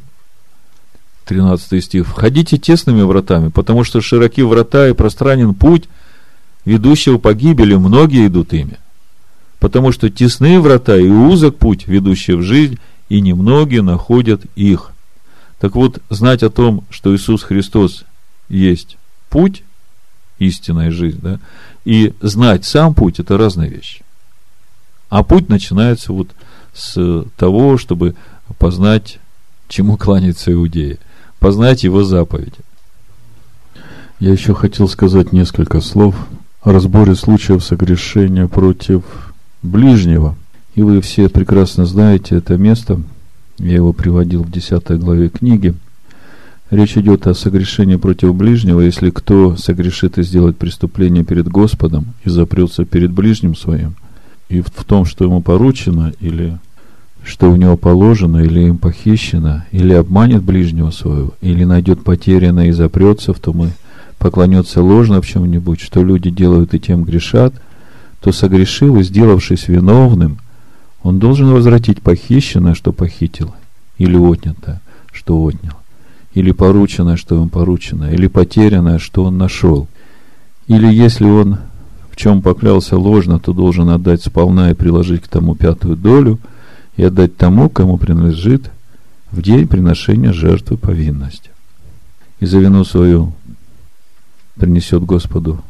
13 стих. Входите тесными вратами, потому что широки врата и пространен путь, ведущего погибели, многие идут ими. Потому что тесные врата и узок путь, ведущий в жизнь, и немногие находят их. Так вот, знать о том, что Иисус Христос есть путь, истинная жизнь, да, и знать сам путь, это разные вещи. А путь начинается вот с того, чтобы познать, чему кланяется иудеи познать его заповеди. Я еще хотел сказать несколько слов о разборе случаев согрешения против ближнего. И вы все прекрасно знаете это место. Я его приводил в 10 главе книги. Речь идет о согрешении против ближнего, если кто согрешит и сделает преступление перед Господом и запрется перед ближним своим, и в том, что ему поручено, или что у него положено, или им похищено, или обманет ближнего своего, или найдет потерянное и запрется в том и поклонется ложно в чем-нибудь, что люди делают и тем грешат, то согрешил и сделавшись виновным, он должен возвратить похищенное, что похитил, или отнятое, что отнял, или порученное, что им поручено, или потерянное, что он нашел. Или если он в чем поклялся ложно, то должен отдать сполна и приложить к тому пятую долю – и отдать тому, кому принадлежит, в день приношения жертвы повинности. И за вину свою принесет Господу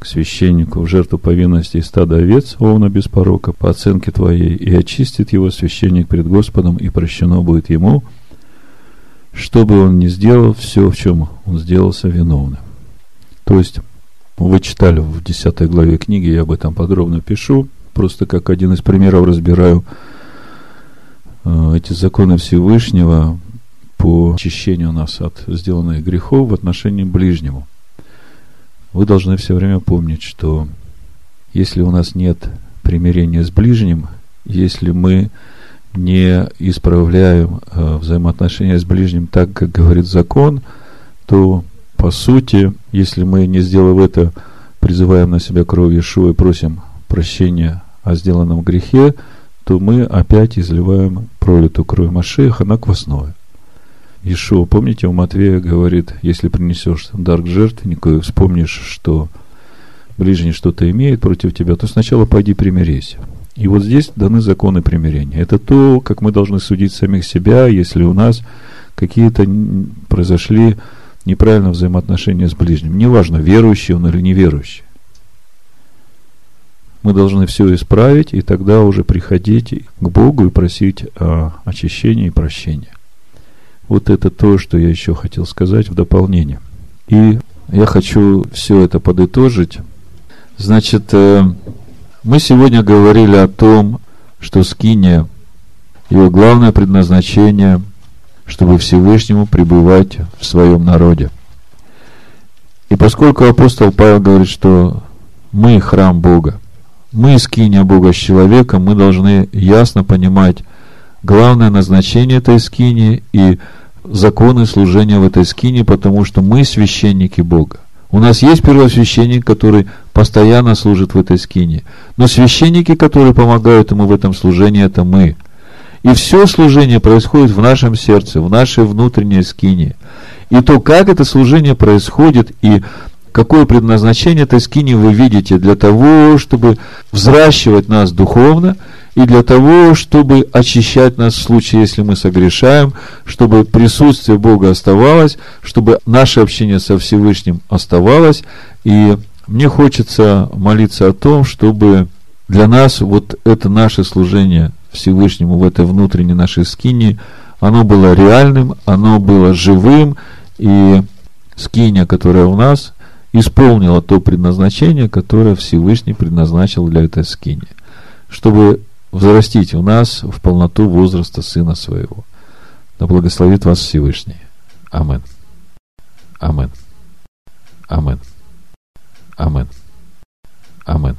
к священнику в жертву повинности стада овец, овна без порока, по оценке твоей, и очистит его священник пред Господом, и прощено будет ему, чтобы он не сделал все, в чем он сделался виновным. То есть, вы читали в 10 главе книги, я об этом подробно пишу, просто как один из примеров разбираю э, эти законы Всевышнего по очищению нас от сделанных грехов в отношении ближнему вы должны все время помнить, что если у нас нет примирения с ближним, если мы не исправляем э, взаимоотношения с ближним так, как говорит закон, то, по сути, если мы, не сделав это, призываем на себя кровь Иешуа и просим прощения о сделанном грехе, то мы опять изливаем пролитую кровь Машеха на квасное. Ишуа, помните, у Матвея говорит, если принесешь дар к жертвеннику и вспомнишь, что ближний что-то имеет против тебя, то сначала пойди примирись. И вот здесь даны законы примирения. Это то, как мы должны судить самих себя, если у нас какие-то произошли неправильные взаимоотношения с ближним. Неважно, верующий он или неверующий. Мы должны все исправить, и тогда уже приходить к Богу и просить о очищении и прощении. Вот это то, что я еще хотел сказать в дополнение. И я хочу все это подытожить. Значит, э, мы сегодня говорили о том, что скиния, его главное предназначение, чтобы Всевышнему пребывать в своем народе. И поскольку апостол Павел говорит, что мы храм Бога, мы скиния Бога с человеком, мы должны ясно понимать главное назначение этой скинии и законы служения в этой скине, потому что мы священники Бога. У нас есть первосвященник, который постоянно служит в этой скине. Но священники, которые помогают ему в этом служении, это мы. И все служение происходит в нашем сердце, в нашей внутренней скине. И то, как это служение происходит, и какое предназначение этой скини вы видите для того, чтобы взращивать нас духовно – и для того, чтобы очищать нас в случае, если мы согрешаем, чтобы присутствие Бога оставалось, чтобы наше общение со Всевышним оставалось. И мне хочется молиться о том, чтобы для нас вот это наше служение Всевышнему в этой внутренней нашей скине, оно было реальным, оно было живым, и скиня, которая у нас, исполнила то предназначение, которое Всевышний предназначил для этой скини. Чтобы взрастите у нас в полноту возраста Сына Своего. Да благословит вас Всевышний. Амин. Амин. Амин. Амин. Амин.